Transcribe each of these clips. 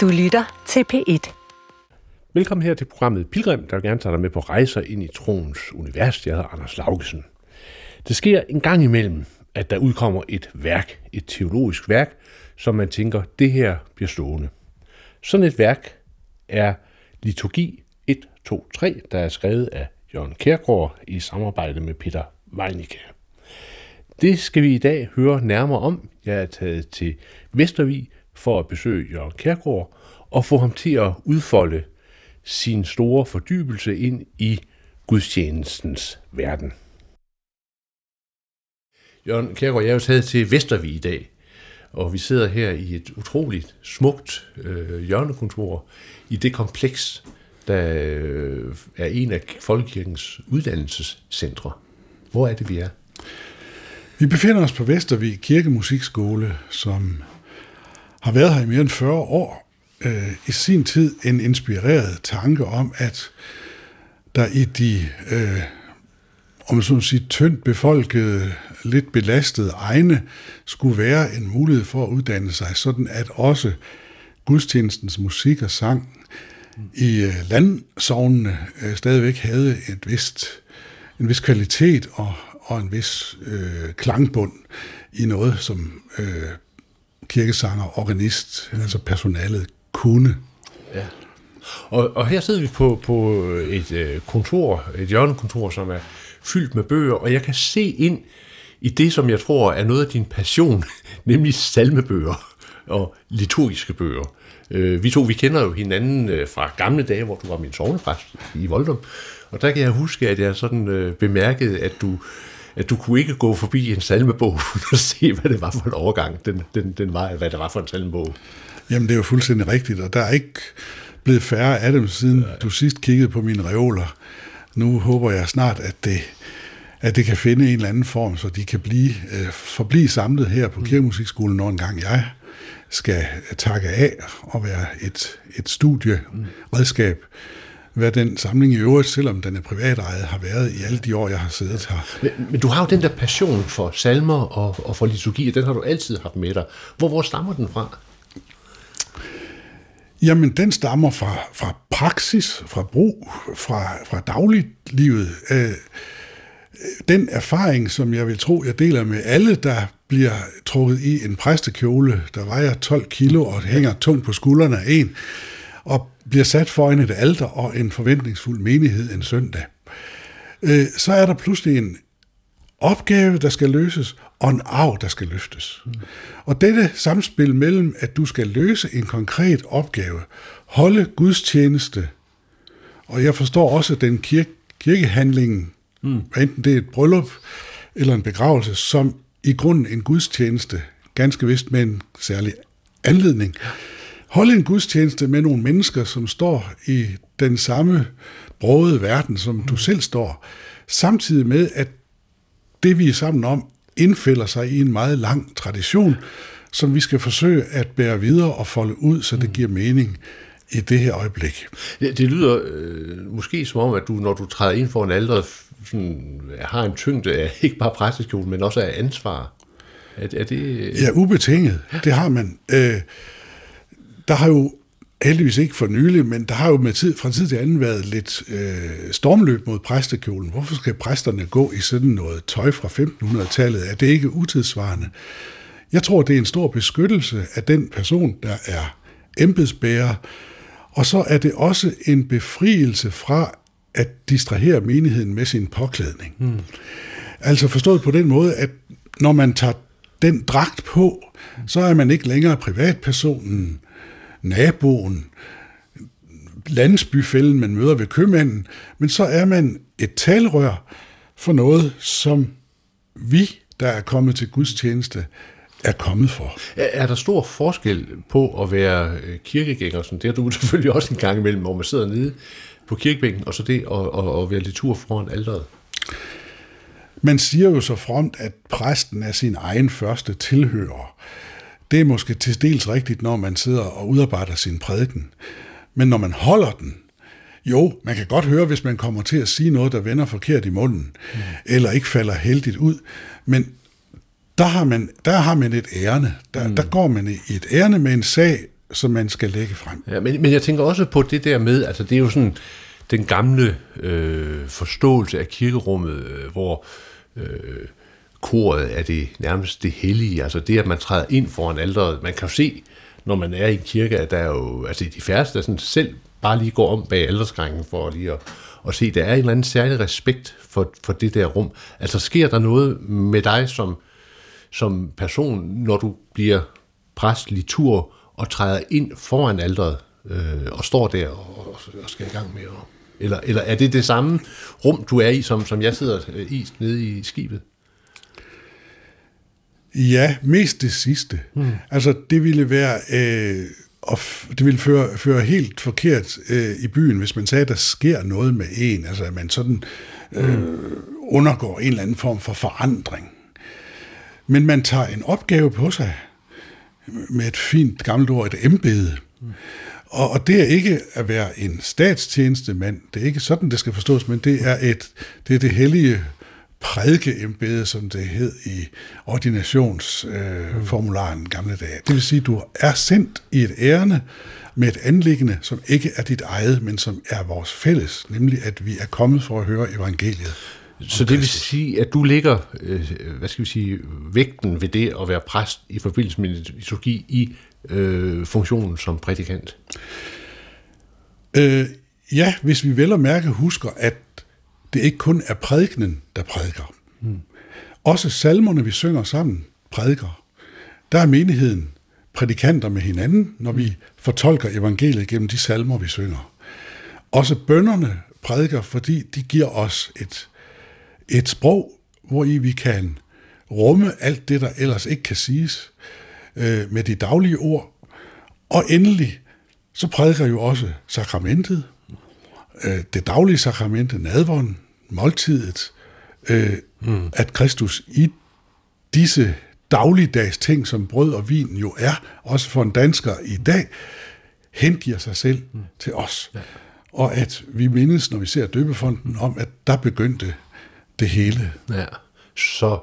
Du lytter til P1. Velkommen her til programmet Pilgrim, der vil gerne tage dig med på rejser ind i troens univers. Jeg hedder Anders Laugesen. Det sker en gang imellem, at der udkommer et værk, et teologisk værk, som man tænker, det her bliver stående. Sådan et værk er Liturgi 1, 2, 3, der er skrevet af Jørgen Kærgaard i samarbejde med Peter Weinicke. Det skal vi i dag høre nærmere om. Jeg er taget til Vestervig for at besøge Jørgen Kærgaard og få ham til at udfolde sin store fordybelse ind i gudstjenestens verden. Jørgen Kærgaard, jeg er jo taget til Vestervig i dag, og vi sidder her i et utroligt smukt øh, hjørnekontor i det kompleks, der øh, er en af Folkekirkens uddannelsescentre. Hvor er det, vi er? Vi befinder os på Vestervig Kirkemusikskole, som har været her i mere end 40 år. Øh, I sin tid en inspireret tanke om, at der i de, øh, om man så sige, tyndt befolkede, lidt belastede egne, skulle være en mulighed for at uddanne sig, sådan at også gudstjenestens musik og sang i øh, landsovnene øh, stadigvæk havde et vist, en vis kvalitet og, og en vis øh, klangbund i noget, som øh, kirkesanger, organist, mm. altså personalet kunne. Ja. Og, og her sidder vi på, på et øh, kontor, et hjørnekontor, som er fyldt med bøger, og jeg kan se ind i det, som jeg tror er noget af din passion, nemlig salmebøger og liturgiske bøger. Øh, vi to, vi kender jo hinanden øh, fra gamle dage, hvor du var min sovnepræst i Voldum, og der kan jeg huske, at jeg sådan øh, bemærkede, at du at du kunne ikke gå forbi en salmebog og se, hvad det var for en overgang, den, den, den var, hvad det var for en salmebog. Jamen, det er jo fuldstændig rigtigt, og der er ikke blevet færre af dem, siden ja. du sidst kiggede på mine reoler. Nu håber jeg snart, at det, at det kan finde en eller anden form, så de kan blive, øh, forblive samlet her på mm. Kirkemusikskolen, når en gang jeg skal takke af og være et, et studieredskab. Mm hvad den samling i øvrigt, selvom den er privatejet, har været i alle de år, jeg har siddet her. Men, men du har jo den der passion for salmer og, og for liturgi, og den har du altid haft med dig. Hvor, hvor stammer den fra? Jamen, den stammer fra, fra praksis, fra brug, fra, fra dagliglivet. Øh, den erfaring, som jeg vil tro, jeg deler med alle, der bliver trukket i en præstekjole, der vejer 12 kilo og hænger tungt på skuldrene af en, og bliver sat foran et alter og en forventningsfuld menighed en søndag. Øh, så er der pludselig en opgave, der skal løses, og en arv, der skal løftes. Mm. Og dette samspil mellem, at du skal løse en konkret opgave, holde Guds tjeneste, og jeg forstår også den kirke, kirkehandlingen, mm. enten det er et bryllup eller en begravelse, som i grunden en gudstjeneste, ganske vist med en særlig anledning. Holde en gudstjeneste med nogle mennesker, som står i den samme brode verden, som mm. du selv står, samtidig med, at det vi er sammen om, indfælder sig i en meget lang tradition, som vi skal forsøge at bære videre og folde ud, så det mm. giver mening i det her øjeblik. Det, det lyder øh, måske som om, at du, når du træder ind for en alder, sådan, har en tyngde af ikke bare præsteskjolen, men også af ansvar. Er, er det... Ja, ubetinget. Det har man. Øh, der har jo heldigvis ikke for nylig, men der har jo med tid, fra tid til anden været lidt øh, stormløb mod præstekjolen. Hvorfor skal præsterne gå i sådan noget tøj fra 1500-tallet? Er det ikke utidsvarende? Jeg tror, det er en stor beskyttelse af den person, der er embedsbærer, og så er det også en befrielse fra at distrahere menigheden med sin påklædning. Hmm. Altså forstået på den måde, at når man tager den dragt på, så er man ikke længere privatpersonen, naboen, landsbyfælden, man møder ved købmanden, men så er man et talrør for noget, som vi, der er kommet til Guds tjeneste, er kommet for. Er, er der stor forskel på at være øh, kirkegænger, sådan det er du selvfølgelig også en gang imellem, hvor man sidder nede på kirkebænken, og så det at, at, at være litur foran alderet? Man siger jo så front, at præsten er sin egen første tilhører. Det er måske til dels rigtigt, når man sidder og udarbejder sin prædiken. Men når man holder den, jo, man kan godt høre, hvis man kommer til at sige noget, der vender forkert i munden, mm. eller ikke falder heldigt ud. Men der har man, der har man et ærne. Der, mm. der går man i et ærne med en sag, som man skal lægge frem. Ja, men, men jeg tænker også på det der med, altså det er jo sådan den gamle øh, forståelse af kirkerummet, øh, hvor øh, koret er det nærmest det hellige, altså det, at man træder ind foran alderet. Man kan jo se, når man er i en kirke, at der er jo, altså de færreste, der sådan selv bare lige går om bag alderskrængen for lige at, at se, der er en eller anden særlig respekt for, for det der rum. Altså sker der noget med dig som, som person, når du bliver præst, litur og træder ind foran alderet øh, og står der og, og skal i gang med at... Eller, eller er det det samme rum, du er i, som, som jeg sidder øh, i nede i skibet? Ja, mest det sidste. Mm. Altså, det ville være... Øh, og det ville føre, føre helt forkert øh, i byen, hvis man sagde, at der sker noget med en. Altså, at man sådan øh, mm. undergår en eller anden form for forandring. Men man tager en opgave på sig med et fint gammelt ord, et embede. Mm. Og, og det er ikke at være en statstjenestemand, det er ikke sådan, det skal forstås, men det er, et, det, er det hellige prædikeembede, som det hed i ordinationsformularen øh, gamle dage. Det vil sige, at du er sendt i et ærende med et anlæggende, som ikke er dit eget, men som er vores fælles, nemlig at vi er kommet for at høre evangeliet. Så det vil sige, at du lægger, øh, hvad skal vi sige, vægten ved det at være præst i forbindelse med liturgi i øh, funktionen som prædikant? Øh, ja, hvis vi vel og mærke husker, at det ikke kun er prædikenen, der prædiker. Mm. Også salmerne, vi synger sammen, prædiker. Der er menigheden prædikanter med hinanden, når vi fortolker evangeliet gennem de salmer, vi synger. Også bønderne prædiker, fordi de giver os et, et sprog, hvor i vi kan rumme alt det, der ellers ikke kan siges øh, med de daglige ord. Og endelig, så prædiker jo også sakramentet, øh, det daglige sakramente, nadvånden, måltidet, øh, mm. at Kristus i disse dagligdags ting, som brød og vin jo er, også for en dansker i dag, hengiver sig selv mm. til os. Ja. Og at vi mindes, når vi ser døbefonden, om, at der begyndte det hele. Ja, så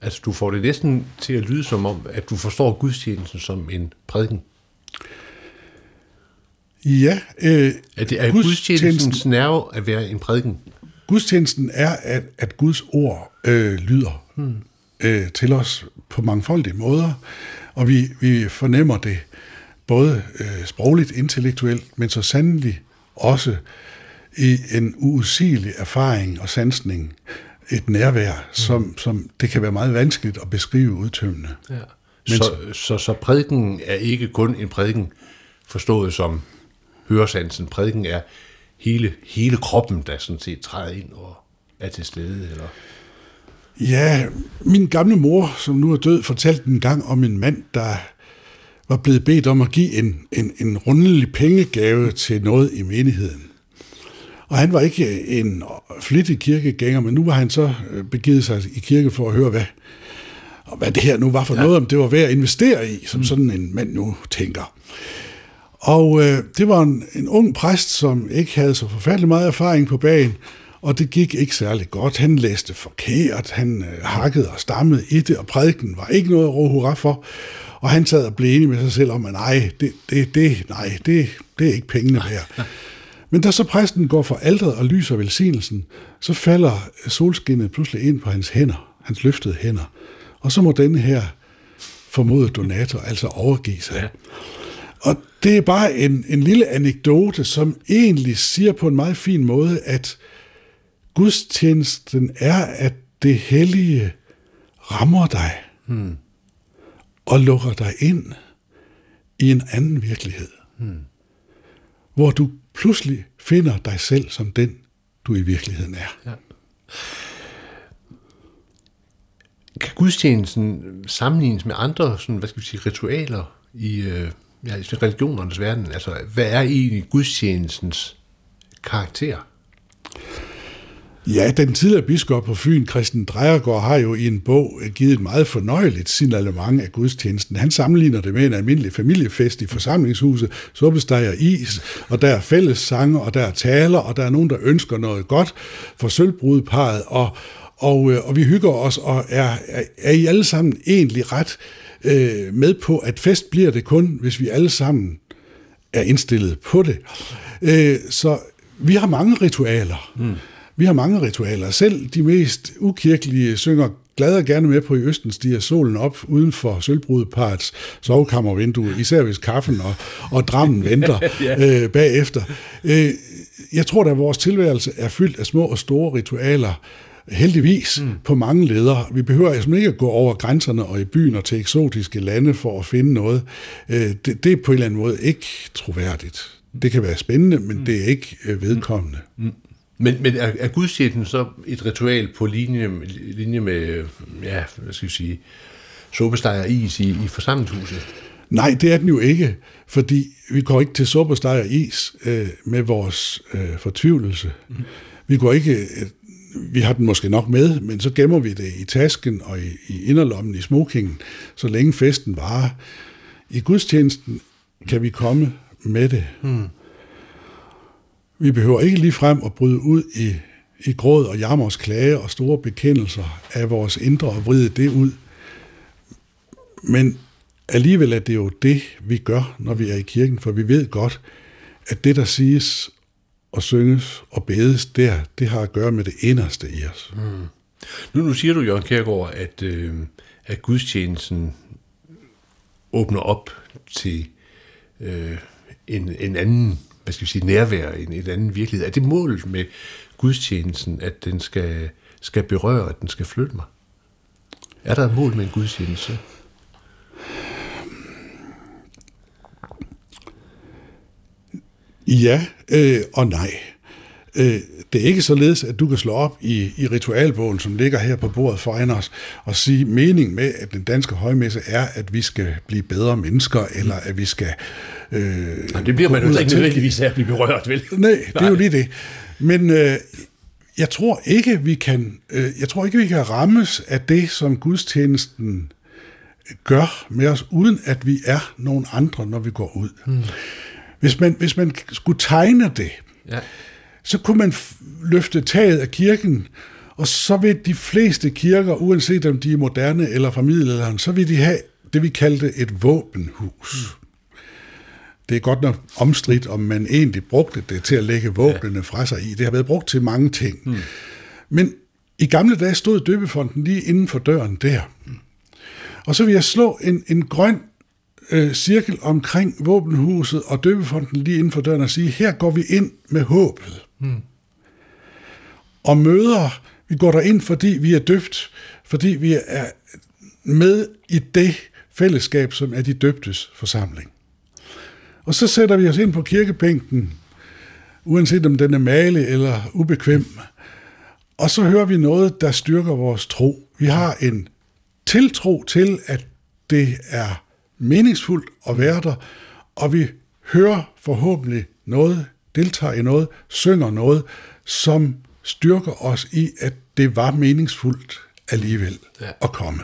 altså, du får det næsten til at lyde som om, at du forstår gudstjenesten som en prædiken. Ja. Øh, er det er gudstjenestens nerve at være en prædiken? Gudstjenesten er, at, at Guds ord øh, lyder hmm. øh, til os på mangfoldige måder, og vi, vi fornemmer det både øh, sprogligt, intellektuelt, men så sandelig også i en uudsigelig erfaring og sansning, et nærvær, mm. som, som det kan være meget vanskeligt at beskrive udtømmende. Ja. Men, så, så, så prædiken er ikke kun en prædiken forstået som høresansen. Prædiken er hele, hele kroppen, der sådan set træder ind og er til stede, eller? Ja, min gamle mor, som nu er død, fortalte en gang om en mand, der var blevet bedt om at give en, en, en rundelig pengegave til noget i menigheden. Og han var ikke en flittig kirkegænger, men nu var han så øh, begivet sig i kirke for at høre, hvad, og hvad det her nu var for ja. noget, om det var værd at investere i, som mm. sådan en mand nu tænker. Og øh, det var en, en ung præst, som ikke havde så forfærdelig meget erfaring på bagen, og det gik ikke særlig godt. Han læste forkert, han øh, hakkede og stammede i det, og prædiken var ikke noget at råbe hurra for. Og han sad og blev enig med sig selv om, at nej, det, det, det, nej, det, det er ikke pengene værd. Men da så præsten går for aldret og lyser velsignelsen, så falder solskinnet pludselig ind på hans hænder, hans løftede hænder. Og så må denne her formodede donator altså overgive sig. Ja. Og det er bare en, en lille anekdote, som egentlig siger på en meget fin måde, at gudstjenesten er, at det hellige rammer dig hmm. og lukker dig ind i en anden virkelighed, hmm. hvor du pludselig finder dig selv som den, du i virkeligheden er. Ja. Kan gudstjenesten sammenlignes med andre sådan, hvad skal vi sige, ritualer i, øh, ja, i religionernes verden? Altså, hvad er egentlig gudstjenestens karakter? Ja, den tidligere biskop på Fyn, Christian Drejergaard, har jo i en bog øh, givet et meget fornøjeligt signalement af gudstjenesten. Han sammenligner det med en almindelig familiefest i forsamlingshuset, suppesteg og is, og der er fælles sange, og der er taler, og der er nogen, der ønsker noget godt for sølvbrudeparet, og, og, øh, og vi hygger os og er, er, er I alle sammen egentlig ret øh, med på, at fest bliver det kun, hvis vi alle sammen er indstillet på det. Øh, så vi har mange ritualer. Mm. Vi har mange ritualer. Selv de mest ukirkelige synger glad og gerne med på i Østen stiger solen op uden for sølvbrudeparets sovekammervindue, især hvis kaffen og, og drammen venter ja. øh, bagefter. Øh, jeg tror, at vores tilværelse er fyldt af små og store ritualer, heldigvis mm. på mange ledere. Vi behøver altså ikke at gå over grænserne og i byen og til eksotiske lande for at finde noget. Øh, det, det er på en eller anden måde ikke troværdigt. Det kan være spændende, men mm. det er ikke øh, vedkommende. Mm. Men, men er, er gudstjenesten så et ritual på linje, linje med, ja, hvad skal jeg sige, suppesteg og is i, i forsamlingshuset? Nej, det er den jo ikke, fordi vi går ikke til suppesteg og is øh, med vores øh, fortvivlelse. Mm. Vi går ikke, øh, vi har den måske nok med, men så gemmer vi det i tasken og i, i inderlommen i smokingen, så længe festen varer. I gudstjenesten kan vi komme med det. Mm. Vi behøver ikke lige frem at bryde ud i, i gråd og jammers klage og store bekendelser af vores indre og vride det ud. Men alligevel er det jo det, vi gør, når vi er i kirken, for vi ved godt, at det, der siges og synges og bedes der, det har at gøre med det inderste i os. Mm. Nu, nu siger du, Jørgen Kærgaard, at, øh, at gudstjenesten åbner op til øh, en, en anden hvad skal vi sige, nærvær i en, en anden virkelighed? Er det målet med gudstjenesten, at den skal, skal berøre, at den skal flytte mig? Er der et mål med en gudstjeneste? Ja øh, og nej. Øh, det er ikke således, at du kan slå op i, i ritualbogen, som ligger her på bordet foran os, og sige, mening med, at den danske højmesse er, at vi skal blive bedre mennesker, eller at vi skal... Øh, Jamen, det bliver man jo ikke nødvendigvis af at blive berørt, vel? Nej, det er jo lige det. Men øh, jeg tror ikke, vi kan, øh, jeg tror ikke, vi kan rammes af det, som gudstjenesten gør med os, uden at vi er nogen andre, når vi går ud. Hmm. Hvis, man, hvis man skulle tegne det, ja så kunne man løfte taget af kirken, og så vil de fleste kirker, uanset om de er moderne eller fra middelalderen, så vil de have det, vi kaldte et våbenhus. Det er godt nok omstridt, om man egentlig brugte det til at lægge våbnene fra sig i. Det har været brugt til mange ting. Mm. Men i gamle dage stod døbefonden lige inden for døren der. Og så vil jeg slå en, en grøn øh, cirkel omkring våbenhuset og døbefonden lige inden for døren og sige, her går vi ind med håbet. Hmm. Og møder, vi går der ind, fordi vi er døbt, fordi vi er med i det fællesskab, som er de døbtes forsamling. Og så sætter vi os ind på kirkebænken, uanset om den er malig eller ubekvem, og så hører vi noget, der styrker vores tro. Vi har en tiltro til, at det er meningsfuldt at være der, og vi hører forhåbentlig noget, deltager i noget, synger noget, som styrker os i, at det var meningsfuldt alligevel ja. at komme.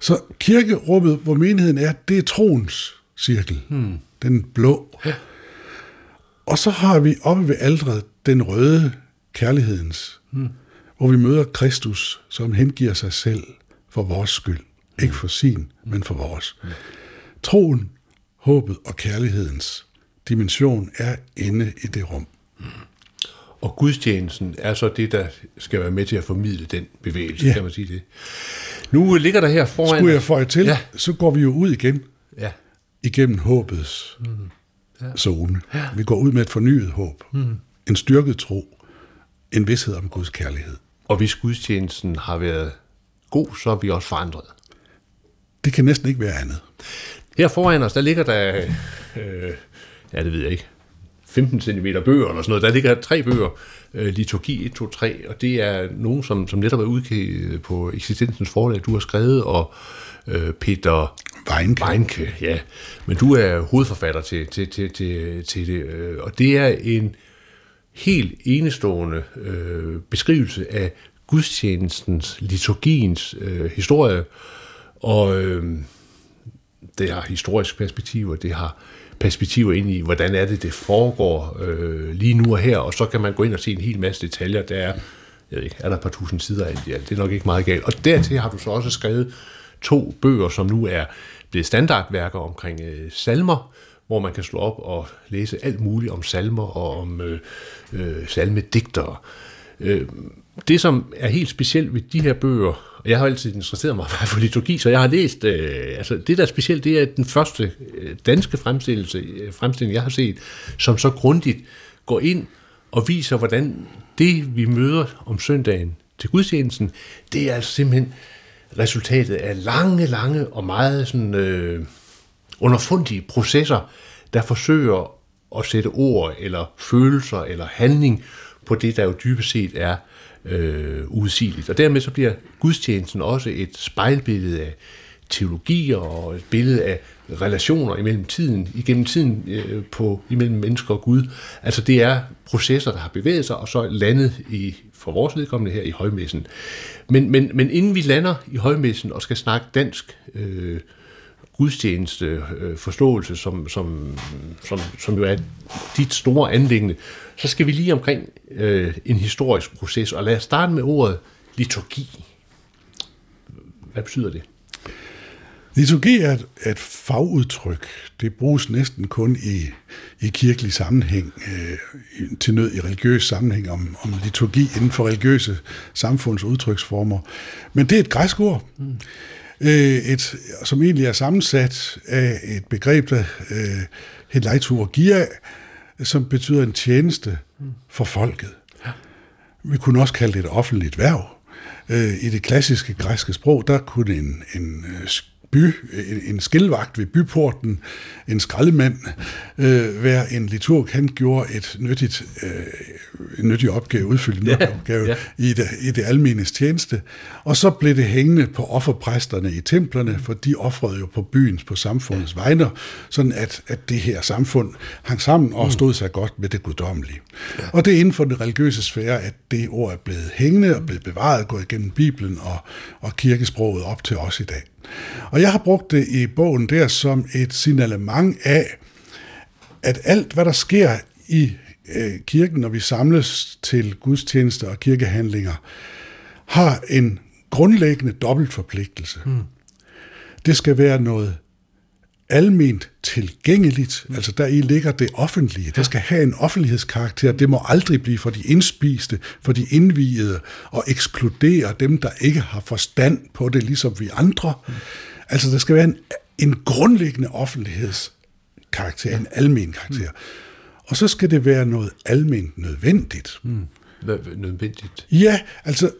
Så kirkerummet, hvor menigheden er, det er troens cirkel. Hmm. Den blå. Ja. Og så har vi oppe ved aldret den røde kærlighedens, hmm. hvor vi møder Kristus, som hengiver sig selv for vores skyld. Ikke for sin, men for vores. Hmm. Troen, håbet og kærlighedens dimension er inde i det rum. Og gudstjenesten er så det, der skal være med til at formidle den bevægelse, ja. kan man sige det. Nu ligger der her foran... Skulle jeg få til, ja. så går vi jo ud igen. Ja. Igennem håbets mm. ja. zone. Ja. Vi går ud med et fornyet håb. Mm. En styrket tro. En vidshed om Guds kærlighed. Og hvis gudstjenesten har været god, så er vi også forandret. Det kan næsten ikke være andet. Her foran os, der ligger der, øh, ja det ved jeg ikke, 15 cm bøger eller sådan noget. Der ligger tre bøger, øh, Liturgi 1, 2, 3, og det er nogen, som, som netop er udgivet på Eksistensens forlag, du har skrevet, og øh, Peter Weinke. Weinke. ja. Men du er hovedforfatter til, til, til, til, til det, øh, og det er en helt enestående øh, beskrivelse af gudstjenestens, liturgiens øh, historie, og øh, det har historisk perspektiv, og det har perspektiver ind i, hvordan er det, det foregår øh, lige nu og her, og så kan man gå ind og se en hel masse detaljer, der er, jeg ved ikke, er der et par tusind sider af det, det er nok ikke meget galt. Og dertil har du så også skrevet to bøger, som nu er blevet standardværker omkring øh, salmer, hvor man kan slå op og læse alt muligt om salmer og om øh, øh, salmedigtere. Øh, det, som er helt specielt ved de her bøger, og jeg har altid interesseret mig for liturgi, så jeg har læst, øh, altså det der er specielt, det er den første øh, danske fremstillelse, øh, fremstilling, jeg har set, som så grundigt går ind og viser, hvordan det, vi møder om søndagen til gudstjenesten, det er altså simpelthen resultatet af lange, lange og meget sådan, øh, underfundige processer, der forsøger at sætte ord eller følelser eller handling på det, der jo dybest set er øh, Øh, udsigeligt. Og dermed så bliver gudstjenesten også et spejlbillede af teologier og et billede af relationer imellem tiden, igennem tiden øh, på, imellem mennesker og Gud. Altså det er processer, der har bevæget sig, og så landet i, for vores vedkommende her i højmessen. Men, men, men inden vi lander i højmessen og skal snakke dansk øh, gudstjeneste øh, forståelse, som, som, som, som jo er dit store anlæggende, så skal vi lige omkring øh, en historisk proces, og lad os starte med ordet liturgi. Hvad betyder det? Liturgi er et, et fagudtryk. Det bruges næsten kun i, i kirkelig sammenhæng, øh, til nød i religiøs sammenhæng, om, om liturgi inden for religiøse samfunds udtryksformer. Men det er et græsk ord, mm. Øh, et, som egentlig er sammensat af et begreb, der øh, hedder liturgia, som betyder en tjeneste for folket. Vi kunne også kalde det et offentligt værv. Øh, I det klassiske græske sprog, der kunne en, en øh, by, en, en skilvagt ved byporten, en skraldemand, øh, være en liturg. Han gjorde et nyttigt, øh, en nyttig opgave, udfyldt en ja, opgave ja. i, det, i det almenes tjeneste. Og så blev det hængende på offerpræsterne i templerne, for de offrede jo på byens, på samfundets ja. vegne, sådan at, at det her samfund hang sammen og mm. stod sig godt med det guddommelige. Ja. Og det er inden for den religiøse sfære, at det ord er blevet hængende og blevet bevaret, gået igennem Bibelen og, og kirkesproget op til os i dag. Og jeg har brugt det i bogen der som et signalement af, at alt, hvad der sker i øh, kirken, når vi samles til gudstjenester og kirkehandlinger, har en grundlæggende dobbelt forpligtelse. Mm. Det skal være noget alment tilgængeligt, altså der i ligger det offentlige. Det skal have en offentlighedskarakter. Det må aldrig blive for de indspiste, for de indviede, og ekskludere dem, der ikke har forstand på det, ligesom vi andre. Altså der skal være en, en grundlæggende offentlighedskarakter, en almen karakter. Og så skal det være noget alment nødvendigt. Mm. Nødvendigt? Ja, altså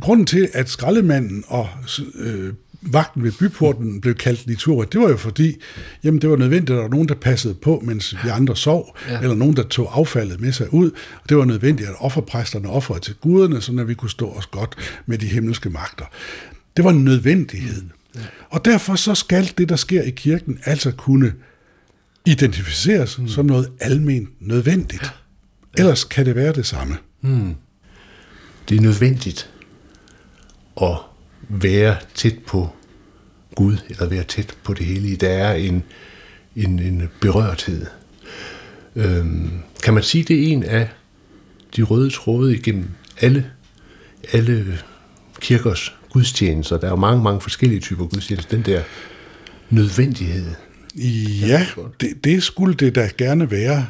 grunden til, at skraldemanden og øh, vagten ved byporten blev kaldt liturgia, det var jo fordi, jamen det var nødvendigt, at der var nogen, der passede på, mens vi andre sov, ja. eller nogen, der tog affaldet med sig ud. Og det var nødvendigt, at offerpræsterne offrede til guderne, så at vi kunne stå os godt med de himmelske magter. Det var en nødvendighed. Ja. Og derfor så skal det, der sker i kirken, altså kunne identificeres mm. som noget almen nødvendigt. Ja. Ellers kan det være det samme. Mm. Det er nødvendigt at være tæt på Gud, eller være tæt på det hele. Der er en, en, en berørthed. Øhm, kan man sige, det er en af de røde tråde igennem alle, alle kirkers gudstjenester. Der er jo mange, mange forskellige typer gudstjenester. Den der nødvendighed. Ja, det, det skulle det da gerne være.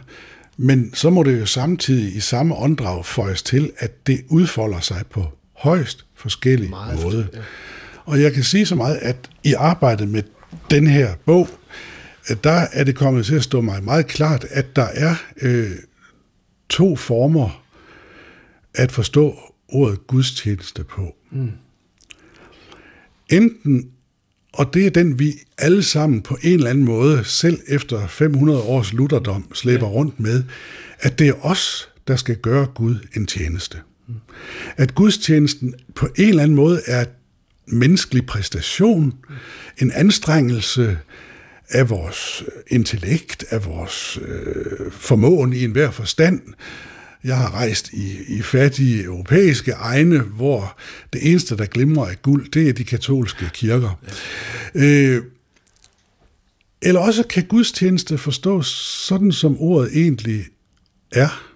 Men så må det jo samtidig i samme åndrag føjes til, at det udfolder sig på højst forskellig meget måde. Ja. Og jeg kan sige så meget, at i arbejdet med den her bog, der er det kommet til at stå mig meget klart, at der er øh, to former at forstå ordet gudstjeneste på. Mm. Enten, og det er den, vi alle sammen på en eller anden måde, selv efter 500 års lutherdom, slæber ja. rundt med, at det er os, der skal gøre Gud en tjeneste. At gudstjenesten på en eller anden måde er menneskelig præstation, en anstrengelse af vores intellekt, af vores øh, formåen i enhver forstand. Jeg har rejst i, i fattige europæiske egne, hvor det eneste, der glimrer af guld, det er de katolske kirker. Øh, eller også kan gudstjeneste forstås sådan, som ordet egentlig er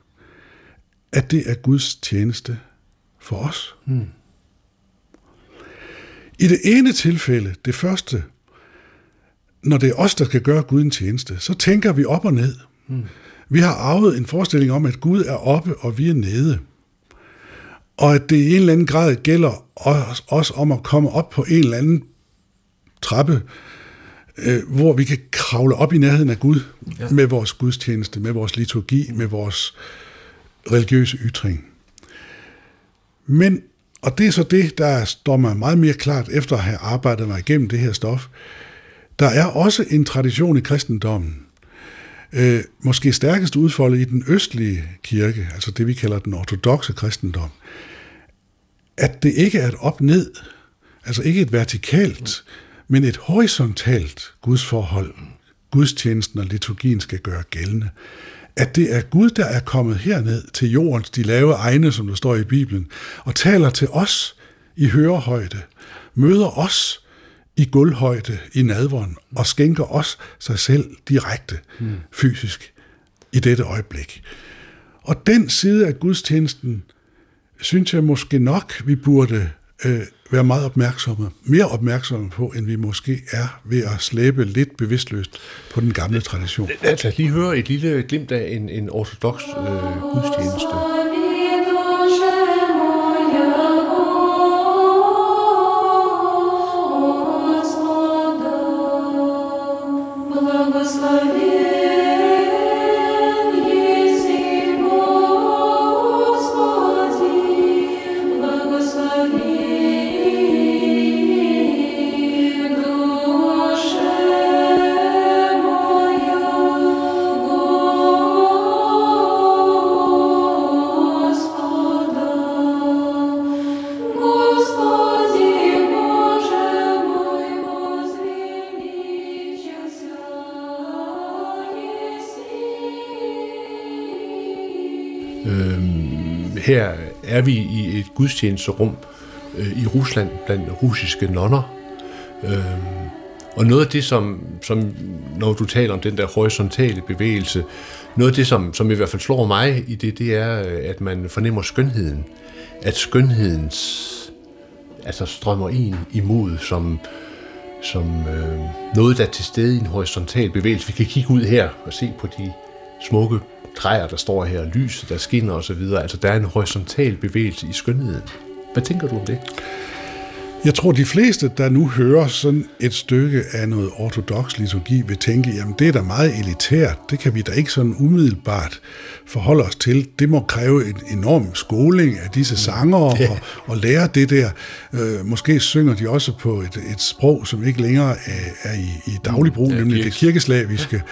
at det er Guds tjeneste for os. Hmm. I det ene tilfælde, det første, når det er os, der skal gøre Gud en tjeneste, så tænker vi op og ned. Mm. Vi har arvet en forestilling om, at Gud er oppe, og vi er nede. Og at det i en eller anden grad gælder os, os om at komme op på en eller anden trappe, øh, hvor vi kan kravle op i nærheden af Gud ja. med vores gudstjeneste, med vores liturgi, med vores religiøse ytring. Men, og det er så det, der står mig meget mere klart efter at have arbejdet mig igennem det her stof, der er også en tradition i kristendommen, øh, måske stærkest udfoldet i den østlige kirke, altså det vi kalder den ortodoxe kristendom, at det ikke er et op-ned, altså ikke et vertikalt, men et horisontalt gudsforhold, gudstjenesten og liturgien skal gøre gældende. At det er Gud, der er kommet herned til jordens de lave egne, som der står i Bibelen, og taler til os i hørehøjde, møder os i gulvhøjde i nadvånd, og skænker os sig selv direkte, mm. fysisk, i dette øjeblik. Og den side af gudstjenesten, synes jeg måske nok, vi burde øh, være meget opmærksomme, mere opmærksomme på, end vi måske er ved at slæbe lidt bevidstløst på den gamle tradition. Lad os lige høre et lille glimt af en, en ortodox øh, gudstjeneste. Her er vi i et gudstjenesterum øh, i Rusland blandt russiske nonner. Øh, og noget af det, som, som, når du taler om den der horisontale bevægelse, noget af det, som, som i hvert fald slår mig i det, det er, øh, at man fornemmer skønheden. At skønhedens altså strømmer en imod som, som øh, noget, der er til stede i en horisontal bevægelse. Vi kan kigge ud her og se på de smukke træer, der står her, lyset, der skinner osv. Altså, der er en horisontal bevægelse i skønheden. Hvad tænker du om det? Jeg tror, de fleste, der nu hører sådan et stykke af noget ortodox liturgi, vil tænke, jamen det er da meget elitært, det kan vi da ikke sådan umiddelbart forholde os til. Det må kræve en enorm skoling af disse sanger yeah. og, og lære det der. Øh, måske synger de også på et, et sprog, som ikke længere er, er i, i dagligbrug, ja, nemlig det kirkeslaviske.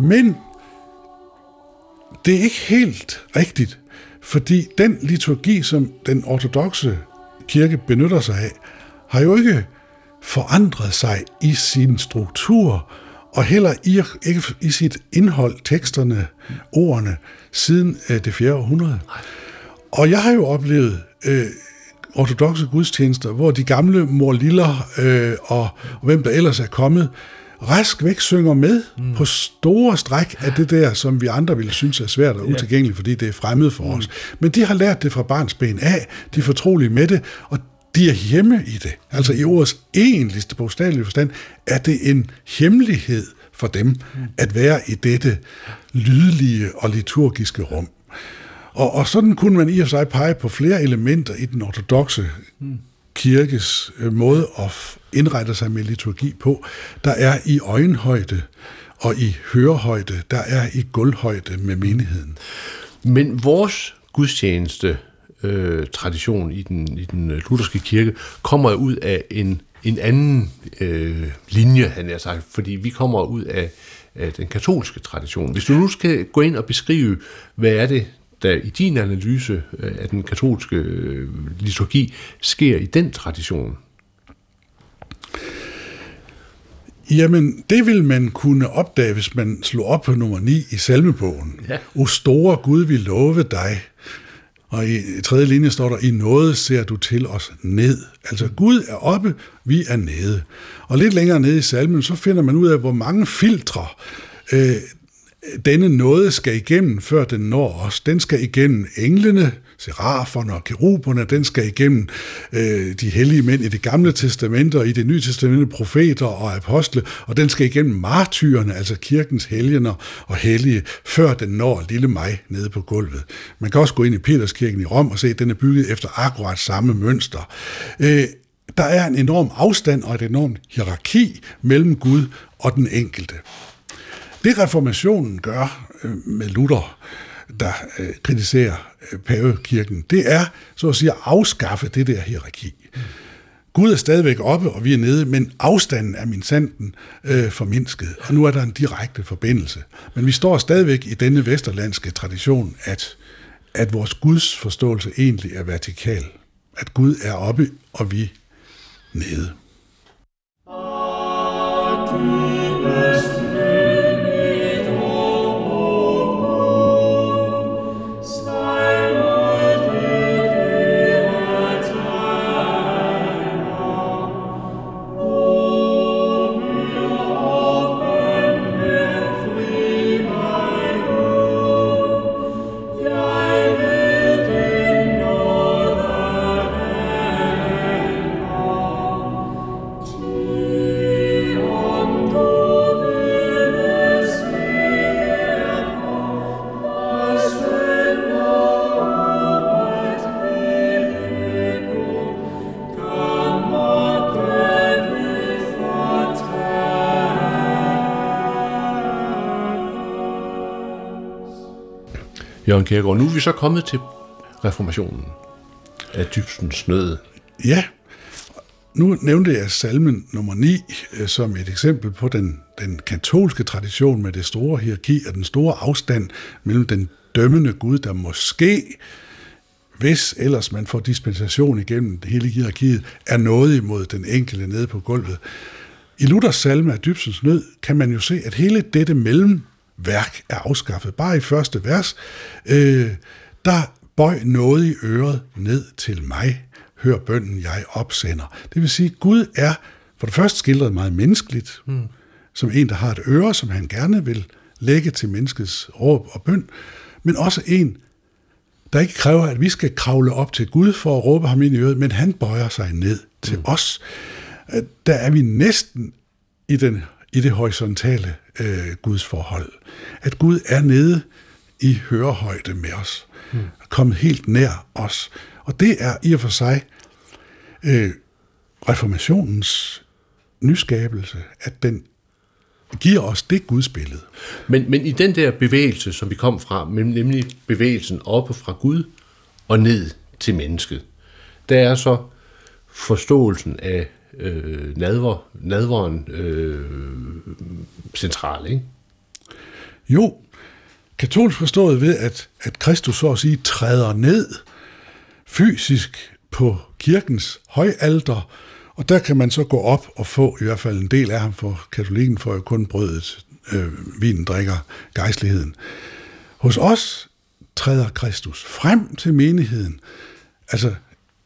Men det er ikke helt rigtigt, fordi den liturgi, som den ortodoxe kirke benytter sig af, har jo ikke forandret sig i sin struktur, og heller i, ikke i sit indhold, teksterne, ordene, siden øh, det 4. århundrede. Og jeg har jo oplevet øh, ortodoxe gudstjenester, hvor de gamle mor Liller øh, og, og hvem der ellers er kommet, rask væk synger med mm. på store stræk af det der, som vi andre ville synes er svært og utilgængeligt, fordi det er fremmed for mm. os. Men de har lært det fra barns ben af, de er fortrolige med det, og de er hjemme i det. Altså i ordets egentligste bogstavelige forstand, er det en hemmelighed for dem mm. at være i dette lydlige og liturgiske rum. Og, og sådan kunne man i og for sig pege på flere elementer i den ortodoxe mm kirkes øh, måde at indrette sig med liturgi på, der er i øjenhøjde og i hørehøjde, der er i gulvhøjde med menigheden. Men vores gudstjeneste øh, tradition i den, i den øh, lutherske kirke kommer ud af en, en anden øh, linje, han har sagt, fordi vi kommer ud af, af den katolske tradition. Hvis du nu skal gå ind og beskrive, hvad er det, der i din analyse øh, af den katolske øh, liturgi sker i den tradition? Jamen, det vil man kunne opdage, hvis man slår op på nummer 9 i salmebogen. Ja. O store Gud, vi love dig. Og i tredje linje står der, i noget ser du til os ned. Altså Gud er oppe, vi er nede. Og lidt længere nede i salmen, så finder man ud af, hvor mange filtre øh, denne nåde skal igennem, før den når os. Den skal igennem englene, seraferne og keruberne, den skal igennem øh, de hellige mænd i det gamle testamente og i det nye testamente, profeter og apostle, og den skal igennem martyrerne, altså kirkens helgener og hellige, før den når lille mig nede på gulvet. Man kan også gå ind i Peterskirken i Rom og se, at den er bygget efter akkurat samme mønster. Øh, der er en enorm afstand og et enormt hierarki mellem Gud og den enkelte. Det reformationen gør øh, med Luther, der øh, kritiserer øh, pavekirken, det er så at sige at afskaffe det der hierarki. Gud er stadigvæk oppe, og vi er nede, men afstanden er min sanden øh, formindsket, og nu er der en direkte forbindelse. Men vi står stadigvæk i denne vesterlandske tradition, at, at vores Guds forståelse egentlig er vertikal. At Gud er oppe, og vi nede. Jørgen Kjærgaard, nu er vi så kommet til reformationen af dybstens nød. Ja, nu nævnte jeg salmen nummer 9 øh, som et eksempel på den, den katolske tradition med det store hierarki og den store afstand mellem den dømmende Gud, der måske, hvis ellers man får dispensation igennem hele hierarkiet, er noget imod den enkelte nede på gulvet. I Luthers salme af dybsens nød kan man jo se, at hele dette mellem værk er afskaffet. Bare i første vers, øh, der bøj noget i øret ned til mig, hør bønden, jeg opsender. Det vil sige, Gud er for det første skildret meget menneskeligt, mm. som en, der har et øre, som han gerne vil lægge til menneskets råb og bøn, men også en, der ikke kræver, at vi skal kravle op til Gud for at råbe ham ind i øret, men han bøjer sig ned til mm. os. Øh, der er vi næsten i den i det horisontale øh, Guds forhold. At Gud er nede i hørehøjde med os, mm. kommet helt nær os. Og det er i og for sig øh, reformationens nyskabelse, at den giver os det Guds billede. Men, men i den der bevægelse, som vi kom fra, nemlig bevægelsen oppe fra Gud og ned til mennesket, der er så forståelsen af øh, nadver, nadveren øh, central, ikke? Jo, katolsk forstået ved, at, at Kristus så at sige træder ned fysisk på kirkens højalter, og der kan man så gå op og få i hvert fald en del af ham, for katolikken får jo kun brødet, øh, vinen drikker, gejstligheden. Hos os træder Kristus frem til menigheden, altså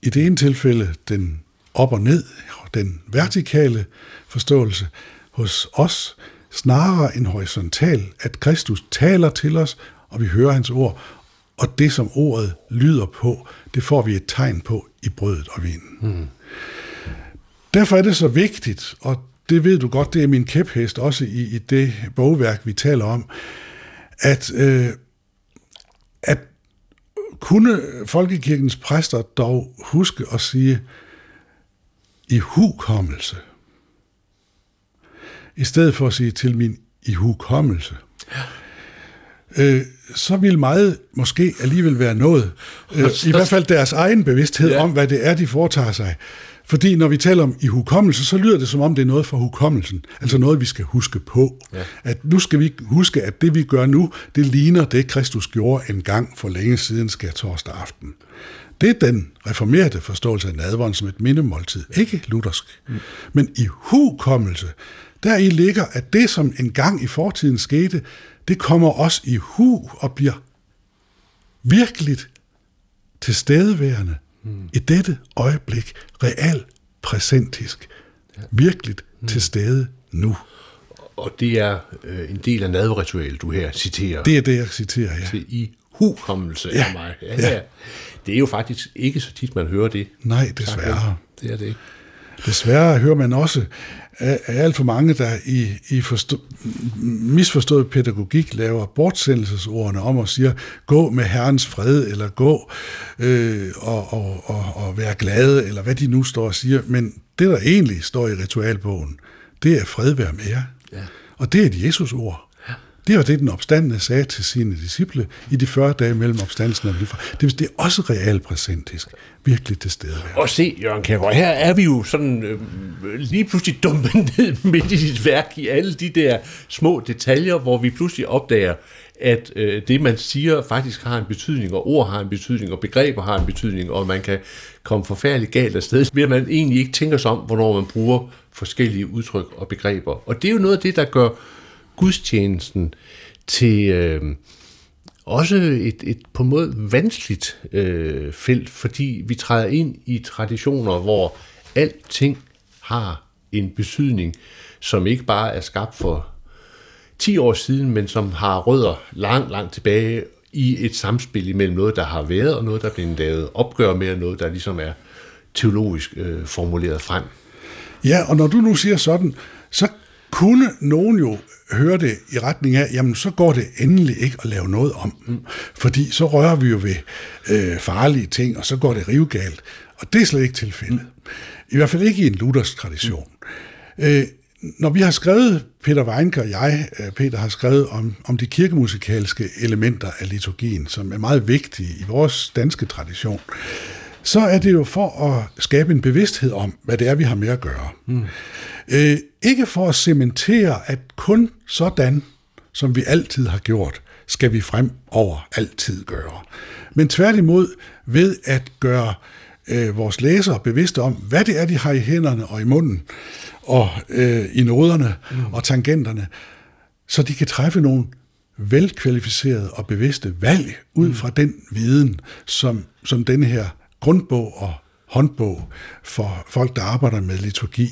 i det ene tilfælde den op og ned, den vertikale forståelse hos os, snarere en horisontal, at Kristus taler til os, og vi hører hans ord, og det, som ordet lyder på, det får vi et tegn på i brødet og vinen. Mm. Derfor er det så vigtigt, og det ved du godt, det er min kæphest også i, i det bogværk, vi taler om, at, øh, at kunne folkekirkens præster dog huske at sige, i hukommelse, i stedet for at sige til min i hukommelse, øh, så vil meget måske alligevel være noget. Øh, I hvert fald deres egen bevidsthed ja. om, hvad det er, de foretager sig. Fordi når vi taler om i hukommelse, så lyder det som om, det er noget for hukommelsen. Altså noget, vi skal huske på. Ja. At nu skal vi huske, at det vi gør nu, det ligner det, Kristus gjorde en gang for længe siden, skal torsdag aften. Det er den reformerede forståelse af nadveren som et mindemåltid, ikke luthersk. Mm. Men i hukommelse, der i ligger, at det, som engang i fortiden skete, det kommer os i hu og bliver virkeligt tilstedeværende mm. i dette øjeblik, real præsentisk, ja. virkeligt mm. til stede nu. Og det er øh, en del af nadverritualet, du her citerer. Det er det, jeg citerer, ja. Til i hukommelse ja. af mig. Ja, ja. Det er jo faktisk ikke så tit, man hører det. Nej, desværre. Det er det ikke. Desværre hører man også af, alt for mange, der i, i forstå, misforstået pædagogik laver bortsendelsesordene om og siger, gå med Herrens fred, eller gå øh, og, og, og, og være glade, eller hvad de nu står og siger. Men det, der egentlig står i ritualbogen, det er fred være med jer. Ja. Og det er et Jesus ord. Det var det, den opstandende sagde til sine disciple i de 40 dage mellem opstandelsen og det, det er også realpræsentisk. Virkelig til stede. Og se, Jørgen Kjærgaard, her er vi jo sådan øh, lige pludselig dumpet ned midt i dit værk i alle de der små detaljer, hvor vi pludselig opdager, at øh, det, man siger, faktisk har en betydning, og ord har en betydning, og begreber har en betydning, og man kan komme forfærdeligt galt afsted, ved at man egentlig ikke tænker sig om, hvornår man bruger forskellige udtryk og begreber. Og det er jo noget af det, der gør gudstjenesten til øh, også et, et på en måde vanskeligt øh, felt, fordi vi træder ind i traditioner, hvor alting har en betydning, som ikke bare er skabt for 10 år siden, men som har rødder langt, langt tilbage i et samspil imellem noget, der har været, og noget, der er blevet lavet opgør med, og noget, der ligesom er teologisk øh, formuleret frem. Ja, og når du nu siger sådan, så kunne nogen jo høre det i retning af, jamen så går det endelig ikke at lave noget om. Mm. Fordi så rører vi jo ved øh, farlige ting, og så går det rivgalt. Og det er slet ikke tilfældet. Mm. I hvert fald ikke i en luthersk tradition. Mm. Øh, når vi har skrevet, Peter Weinke og jeg, øh, Peter, har skrevet om, om de kirkemusikalske elementer af liturgien, som er meget vigtige i vores danske tradition, så er det jo for at skabe en bevidsthed om, hvad det er, vi har med at gøre. Mm. Øh, ikke for at cementere, at kun sådan, som vi altid har gjort, skal vi fremover altid gøre. Men tværtimod ved at gøre øh, vores læsere bevidste om, hvad det er, de har i hænderne og i munden, og øh, i noderne mm. og tangenterne, så de kan træffe nogle velkvalificerede og bevidste valg ud mm. fra den viden, som, som denne her grundbog og håndbog for folk, der arbejder med liturgi,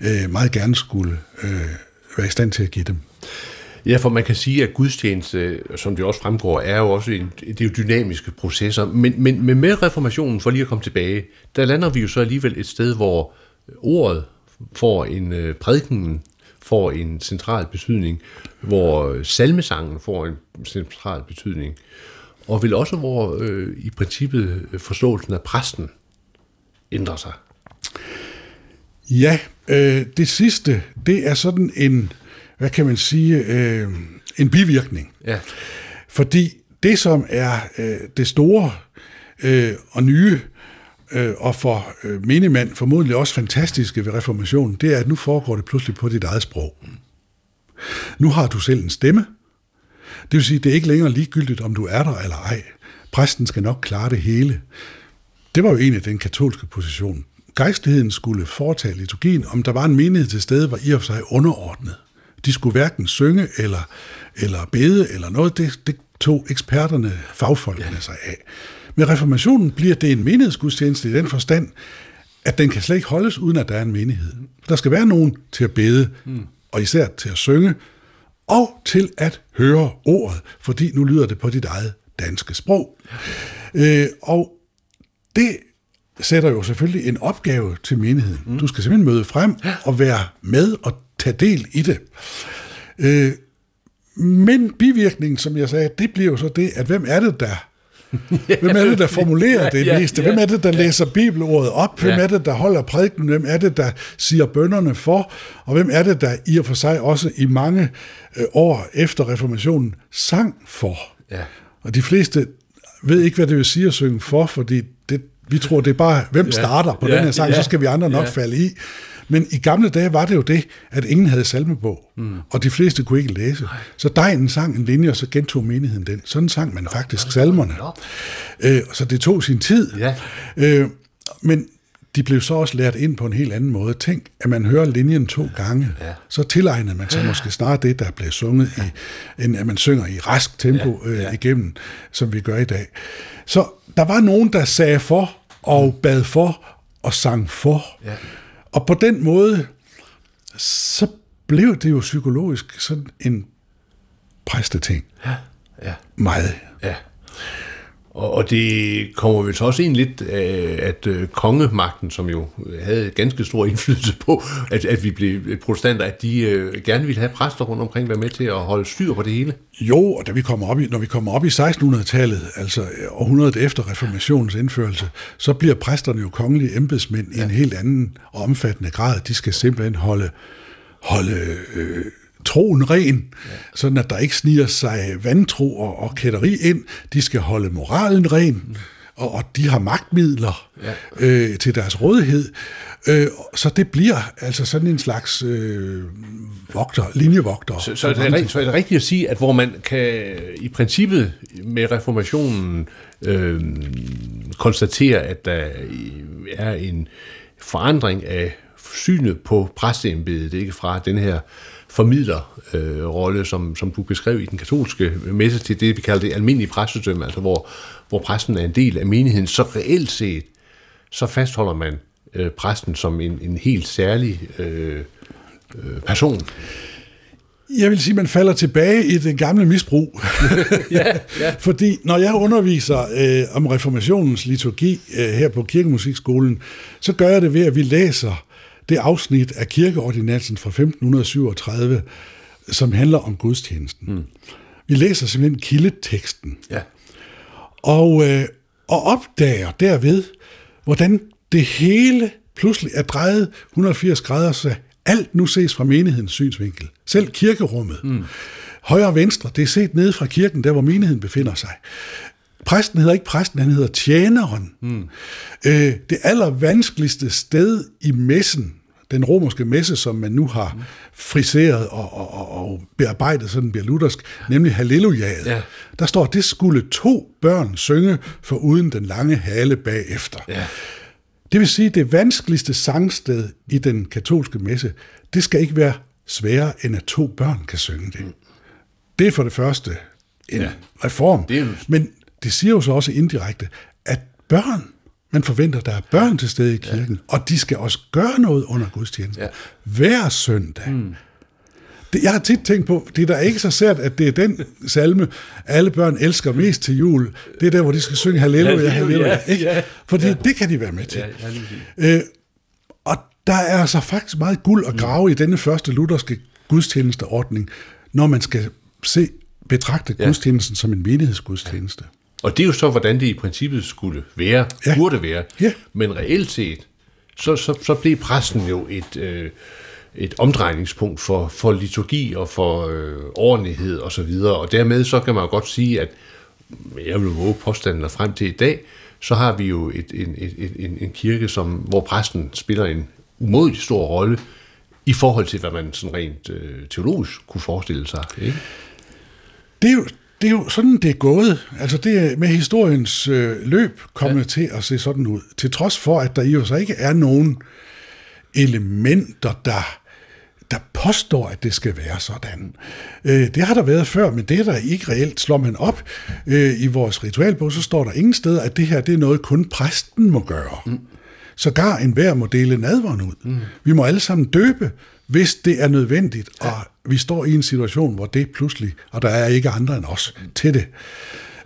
øh, meget gerne skulle øh, være i stand til at give dem. Ja, for man kan sige, at gudstjeneste, som det også fremgår, er jo også en, det er jo dynamiske processer. Men, men, men med reformationen, for lige at komme tilbage, der lander vi jo så alligevel et sted, hvor ordet får en øh, prædiken får en central betydning, hvor salmesangen får en central betydning, og vil også hvor øh, i princippet forståelsen af præsten ændrer sig. Ja, øh, det sidste, det er sådan en, hvad kan man sige, øh, en bivirkning. Ja. Fordi det, som er øh, det store øh, og nye, øh, og for øh, menigmand formodentlig også fantastiske ved reformationen, det er, at nu foregår det pludselig på dit eget sprog. Nu har du selv en stemme. Det vil sige, det er ikke længere ligegyldigt, om du er der eller ej. Præsten skal nok klare det hele. Det var jo egentlig den katolske position. Gejstligheden skulle foretage liturgien, om der var en menighed til stede, var i og for sig underordnet. De skulle hverken synge eller, eller bede eller noget. Det, det tog eksperterne, fagfolkene sig af. Med reformationen bliver det en menighedsgudstjeneste i den forstand, at den kan slet ikke holdes, uden at der er en menighed. Der skal være nogen til at bede, mm. og især til at synge, og til at høre ordet, fordi nu lyder det på dit eget danske sprog. Øh, og det sætter jo selvfølgelig en opgave til menigheden. Mm. Du skal simpelthen møde frem og være med og tage del i det. Øh, men bivirkningen, som jeg sagde, det bliver jo så det, at hvem er det, der Hvem er det, der formulerer det ja, meste? Hvem er det, der læser bibelordet op? Hvem er det, der holder prædiken? Hvem er det, der siger bønderne for? Og hvem er det, der i og for sig også i mange øh, år efter reformationen sang for? Ja. Og de fleste ved ikke, hvad det vil sige at synge for, fordi det, vi tror, det er bare, hvem starter på ja, den her sang, ja, så skal vi andre nok ja. falde i. Men i gamle dage var det jo det, at ingen havde salmebog, mm. og de fleste kunne ikke læse. Nej. Så dejen sang en linje, og så gentog menigheden den. Sådan sang man faktisk salmerne. Øh, så det tog sin tid. Ja. Øh, men de blev så også lært ind på en helt anden måde. Tænk, at man hører linjen to gange, ja. så tilegnede man sig måske snart det, der blev sunget, ja. i, end at man synger i rask tempo ja. Ja. Øh, igennem, som vi gør i dag. Så der var nogen, der sagde for, og bad for, og sang for. Ja. Og på den måde, så blev det jo psykologisk sådan en præsteting. Ja, ja. Meget. Ja. Og, og det kommer vel så også ind lidt af, at øh, kongemagten, som jo havde ganske stor indflydelse på, at, at vi blev protestanter, at de øh, gerne ville have præster rundt omkring, være med til at holde styr på det hele. Jo, og da vi kommer op i, når vi kommer op i 1600-tallet, altså århundredet efter reformationens indførelse, så bliver præsterne jo kongelige embedsmænd ja. i en helt anden og omfattende grad. De skal simpelthen holde, holde øh, troen ren, ja. sådan at der ikke sniger sig vantro og, og kætteri ind. De skal holde moralen ren, mm. og, og de har magtmidler ja. øh, til deres rådighed. Øh, så det bliver altså sådan en slags øh, vogter, linjevogter. Så, så, er det, så er det rigtigt at sige, at hvor man kan i princippet med reformationen øh, konstatere, at der er en forandring af synet på præsteembedet, ikke fra den her formidlerrolle, øh, rolle, som, som du beskrev i den katolske messe, til det, vi kalder det almindelige præstedømme, altså hvor, hvor præsten er en del af menigheden, så reelt set, så fastholder man øh, præsten som en, en helt særlig øh, øh, person. Jeg vil sige, at man falder tilbage i det gamle misbrug. ja, ja. Fordi når jeg underviser øh, om reformationens liturgi øh, her på Kirkemusikskolen, så gør jeg det ved, at vi læser det afsnit af kirkeordinansen fra 1537, som handler om gudstjenesten. Mm. Vi læser simpelthen kildeteksten. Ja. Og, øh, og opdager derved, hvordan det hele pludselig er drejet 180 grader, så alt nu ses fra menighedens synsvinkel. Selv kirkerummet. Mm. Højre og venstre, det er set nede fra kirken, der hvor menigheden befinder sig. Præsten hedder ikke præsten, han hedder tjeneren. Mm. Øh, det aller vanskeligste sted i messen, den romerske messe, som man nu har mm. friseret og, og, og, og bearbejdet, så den bliver luthersk, nemlig hallelujaet. Ja. Der står, at det skulle to børn synge, for uden den lange hale bagefter. Ja. Det vil sige, at det vanskeligste sangsted i den katolske messe, det skal ikke være sværere, end at to børn kan synge det. Mm. Det er for det første en ja. reform. Det er... Men det siger jo så også indirekte, at børn, man forventer, at der er børn til stede i kirken, ja. og de skal også gøre noget under gudstjenesten. Ja. Hver søndag. Mm. Det, jeg har tit tænkt på, det er da ikke så sært, at det er den salme, alle børn elsker mest til jul. Det er der, hvor de skal synge halleluja, halleluja. Ikke? Ja, Fordi ja. det kan de være med til. Ja, ja, øh, og der er altså faktisk meget guld at grave mm. i denne første lutherske gudstjenesteordning, når man skal se betragte ja. gudstjenesten som en menighedsgudstjeneste. Ja. Og det er jo så, hvordan det i princippet skulle være, ja. burde være. Ja. Men reelt set, så, så, så blev præsten jo et, øh, et omdrejningspunkt for, for liturgi og for øh, ordentlighed og så videre. Og dermed så kan man jo godt sige, at jeg vil våge påstanden frem til i dag, så har vi jo et, en, et, en, en kirke, som, hvor præsten spiller en umådelig stor rolle i forhold til, hvad man sådan rent øh, teologisk kunne forestille sig. Ikke? Det er jo, det er jo sådan, det er gået. Altså det er med historiens øh, løb kommet ja. til at se sådan ud. Til trods for, at der i sig ikke er nogen elementer, der, der påstår, at det skal være sådan. Øh, det har der været før, men det er der ikke reelt. Slår man op øh, i vores ritualbog, så står der ingen steder, at det her det er noget, kun præsten må gøre. Mm. Sågar enhver må dele nadveren ud. Mm. Vi må alle sammen døbe, hvis det er nødvendigt, og vi står i en situation, hvor det pludselig, og der er ikke andre end os til det.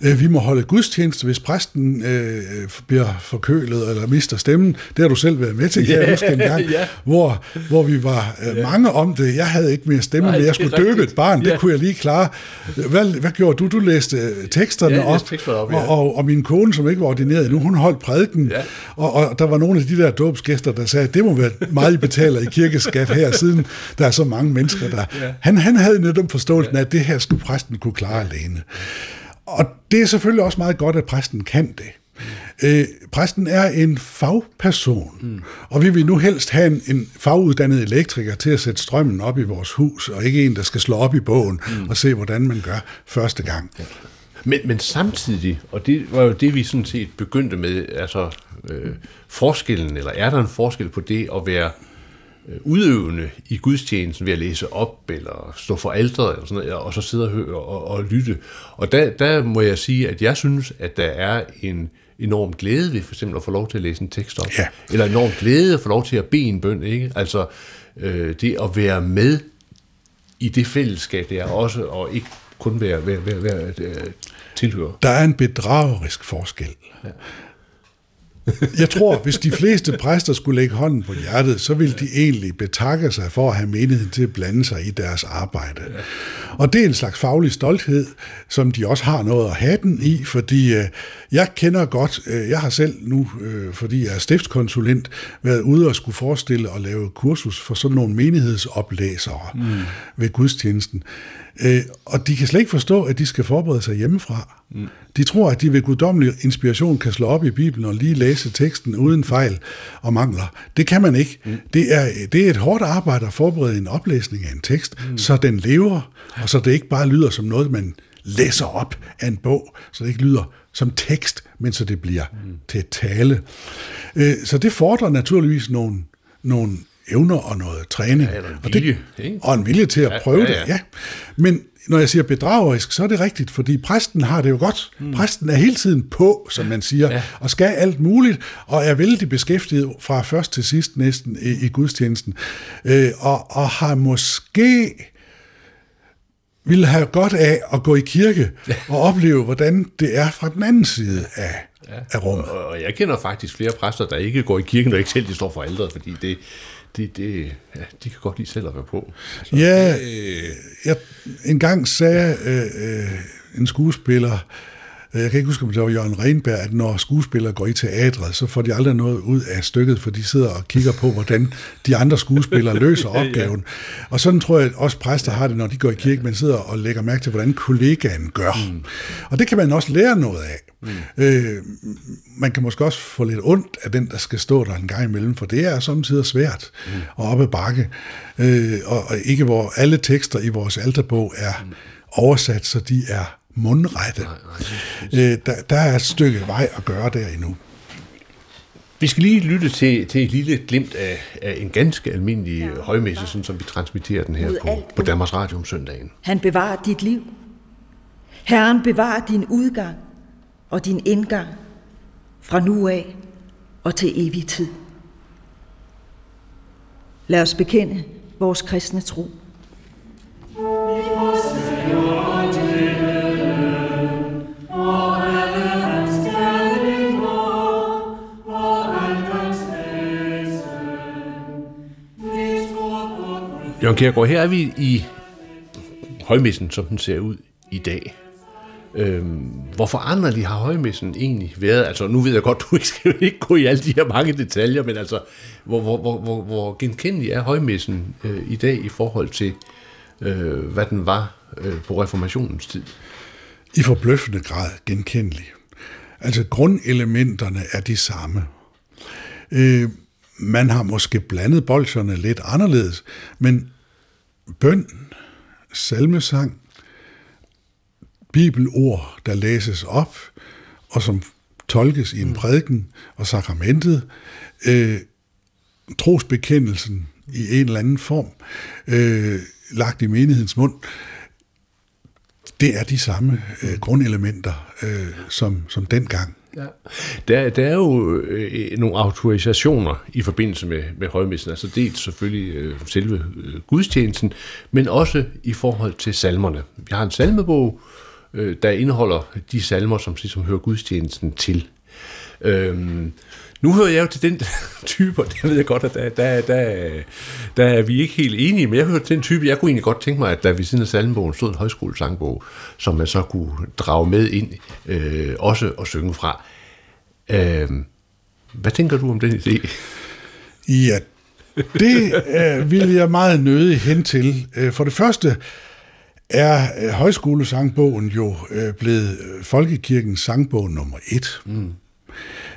Øh, vi må holde gudstjeneste, hvis præsten øh, bliver forkølet eller mister stemmen. Det har du selv været med til, kan jeg huske en gang, ja. hvor, hvor vi var øh, mange om det. Jeg havde ikke mere stemme, Nej, men jeg skulle døbe et barn. Ja. Det kunne jeg lige klare. Hvad, hvad gjorde du? Du læste øh, teksterne ja, op, op ja. og, og, og min kone, som ikke var ordineret nu, hun holdt prædiken. Ja. Og, og der var nogle af de der dåbsgæster, der sagde, det må være meget, I betaler i kirkeskat her, siden der er så mange mennesker der. Ja. Han, han havde netop forståelsen af, at det her skulle præsten kunne klare alene. Og det er selvfølgelig også meget godt, at præsten kan det. Øh, præsten er en fagperson, mm. og vi vil nu helst have en, en faguddannet elektriker til at sætte strømmen op i vores hus, og ikke en, der skal slå op i bogen mm. og se, hvordan man gør første gang. Ja. Men, men samtidig, og det var jo det, vi sådan set begyndte med, altså øh, forskellen, eller er der en forskel på det at være udøvende i gudstjenesten ved at læse op eller stå for alderet eller sådan noget, og så sidde og høre og, og lytte. Og der, der må jeg sige, at jeg synes, at der er en enorm glæde ved for eksempel at få lov til at læse en tekst op. Ja. Eller enorm glæde at få lov til at bede en bøn. Ikke? Altså øh, det at være med i det fællesskab, det er også, og ikke kun være, være, være, være øh, tilhører. Der er en bedragerisk forskel. Ja. Jeg tror, hvis de fleste præster skulle lægge hånden på hjertet, så ville de egentlig betakke sig for at have menigheden til at blande sig i deres arbejde. Og det er en slags faglig stolthed, som de også har noget at have den i, fordi øh, jeg kender godt, øh, jeg har selv nu, øh, fordi jeg er stiftskonsulent, været ude og skulle forestille at lave kursus for sådan nogle menighedsoplæsere mm. ved gudstjenesten. Øh, og de kan slet ikke forstå, at de skal forberede sig hjemmefra. Mm. De tror, at de ved guddommelig inspiration kan slå op i Bibelen og lige læse teksten uden fejl og mangler. Det kan man ikke. Mm. Det, er, det er et hårdt arbejde at forberede en oplæsning af en tekst, mm. så den lever, og så det ikke bare lyder som noget, man læser op af en bog, så det ikke lyder som tekst, men så det bliver mm. til tale. Øh, så det fordrer naturligvis nogle, nogle evner og noget træning. Ja, og, og, det, og en vilje til at prøve ja, ja, ja. det. Ja. Men når jeg siger bedragerisk, så er det rigtigt, fordi præsten har det jo godt. Mm. Præsten er hele tiden på, som man siger, ja. og skal alt muligt, og er vældig beskæftiget fra først til sidst næsten i, i gudstjenesten. Øh, og, og har måske ville have godt af at gå i kirke og opleve, hvordan det er fra den anden side af, ja. af rummet. Og, og jeg kender faktisk flere præster, der ikke går i kirken, og ikke selv de står for alderet, fordi det, det, det, ja, de kan godt lide selv at være på. Altså, ja, øh, jeg, en gang sagde øh, øh, en skuespiller, jeg kan ikke huske, om det var Jørgen Renberg, at når skuespillere går i teatret, så får de aldrig noget ud af stykket, for de sidder og kigger på, hvordan de andre skuespillere løser opgaven. ja. Og sådan tror jeg, at også præster har det, når de går i kirke, man sidder og lægger mærke til, hvordan kollegaen gør. Mm. Og det kan man også lære noget af. Mm. Øh, man kan måske også få lidt ondt af den, der skal stå der en gang imellem, for det er samtidig svært mm. og op ad bakke. Øh, og, og ikke hvor alle tekster i vores alterbog er mm. oversat, så de er mundrette. Nej, nej, øh, der, der er et stykke vej at gøre der endnu. Vi skal lige lytte til, til et lille glimt af, af en ganske almindelig ja. højmesse, sådan som vi transmitterer den her på, på Danmarks Radio om søndagen. Han bevarer dit liv. Herren bevarer din udgang og din indgang fra nu af og til evig tid. Lad os bekende vores kristne tro. Jørgen Kjærgaard, her er vi i højmessen, som den ser ud i dag. Øhm, hvor foranderlig har højmessen egentlig været? Altså, nu ved jeg godt, du ikke skal ikke gå i alle de her mange detaljer, men altså, hvor, hvor, hvor, hvor, hvor genkendelig er højmessen øh, i dag i forhold til, øh, hvad den var øh, på reformationens tid? I forbløffende grad genkendelig. Altså, grundelementerne er de samme. Øh, man har måske blandet bolsjerne lidt anderledes, men bøn, salmesang, bibelord, der læses op, og som tolkes i en mm. prædiken, og sakramentet, øh, trosbekendelsen i en eller anden form, øh, lagt i menighedens mund, det er de samme øh, grundelementer øh, som, som dengang. Ja. Der, der er jo øh, øh, nogle autorisationer i forbindelse med, med højmessen, altså dels selvfølgelig øh, selve øh, gudstjenesten, men også i forhold til salmerne. Vi har en salmebog, øh, der indeholder de salmer, som som hører gudstjenesten til. Øhm, nu hører jeg jo til den type, og det ved jeg godt, at der, der, der, der er vi ikke helt enige, men jeg hører til den type, jeg kunne egentlig godt tænke mig, at der ved siden af salmebogen stod en højskolesangbog, som man så kunne drage med ind, øh, også og synge fra. Øh, hvad tænker du om den idé? Ja, det øh, vil jeg meget nødig hen til. Øh, for det første er øh, højskolesangbogen jo øh, blevet folkekirkens sangbog nummer et. Mm.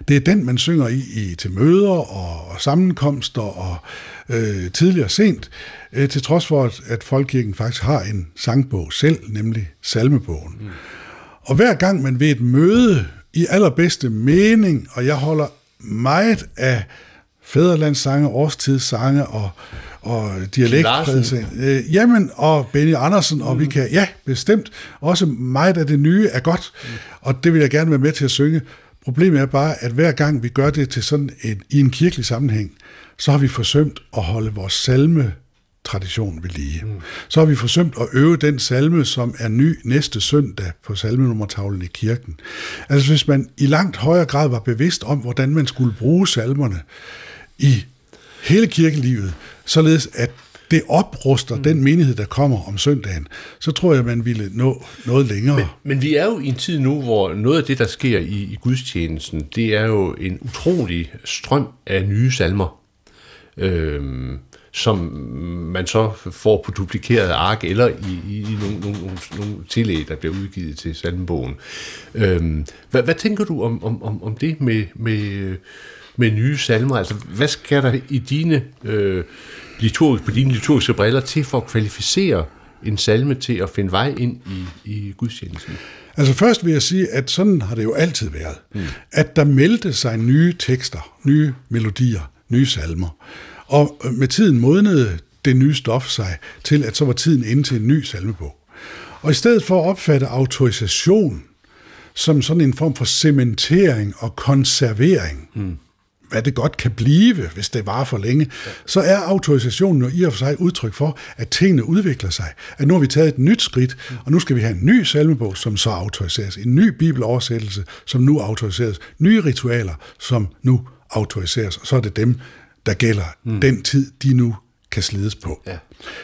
Det er den, man synger i, i til møder og, og sammenkomster og øh, tidligere sent, øh, til trods for, at, at Folkekirken faktisk har en sangbog selv, nemlig salmebogen. Mm. Og hver gang man ved et møde i allerbedste mening, og jeg holder meget af fæderlandssange, årstidssange og, og dialektprædelse. Øh, jamen, og Benny Andersen, og mm. vi kan, ja, bestemt, også meget af det nye er godt, mm. og det vil jeg gerne være med til at synge. Problemet er bare, at hver gang vi gør det til sådan en, i en kirkelig sammenhæng, så har vi forsømt at holde vores salme tradition ved lige. Mm. Så har vi forsømt at øve den salme, som er ny næste søndag på salmenummertavlen i kirken. Altså hvis man i langt højere grad var bevidst om, hvordan man skulle bruge salmerne i hele kirkelivet, således at det opruster mm. den menighed, der kommer om søndagen, så tror jeg, man ville nå noget længere. Men, men vi er jo i en tid nu, hvor noget af det, der sker i, i gudstjenesten, det er jo en utrolig strøm af nye salmer. Øhm, som man så får på duplikeret ark, eller i, i, i nogle, nogle, nogle, nogle tillæg, der bliver udgivet til salmebogen. Øhm, hvad, hvad tænker du om, om, om, om det med, med, med nye salmer? Altså, hvad skal der i dine, øh, liturg, på dine liturgiske briller til for at kvalificere en salme til at finde vej ind i, i gudstjenesten? Altså først vil jeg sige, at sådan har det jo altid været. Mm. At der meldte sig nye tekster, nye melodier, nye salmer. Og med tiden modnede det nye stof sig til, at så var tiden inde til en ny salmebog. Og i stedet for at opfatte autorisation som sådan en form for cementering og konservering, mm. Hvad det godt kan blive, hvis det var for længe, ja. så er autorisationen jo i og for sig udtryk for, at tingene udvikler sig. At nu har vi taget et nyt skridt, og nu skal vi have en ny salmebog, som så autoriseres. En ny bibeloversættelse, som nu autoriseres. Nye ritualer, som nu autoriseres. Og så er det dem, der gælder mm. den tid, de nu kan slides på. Ja.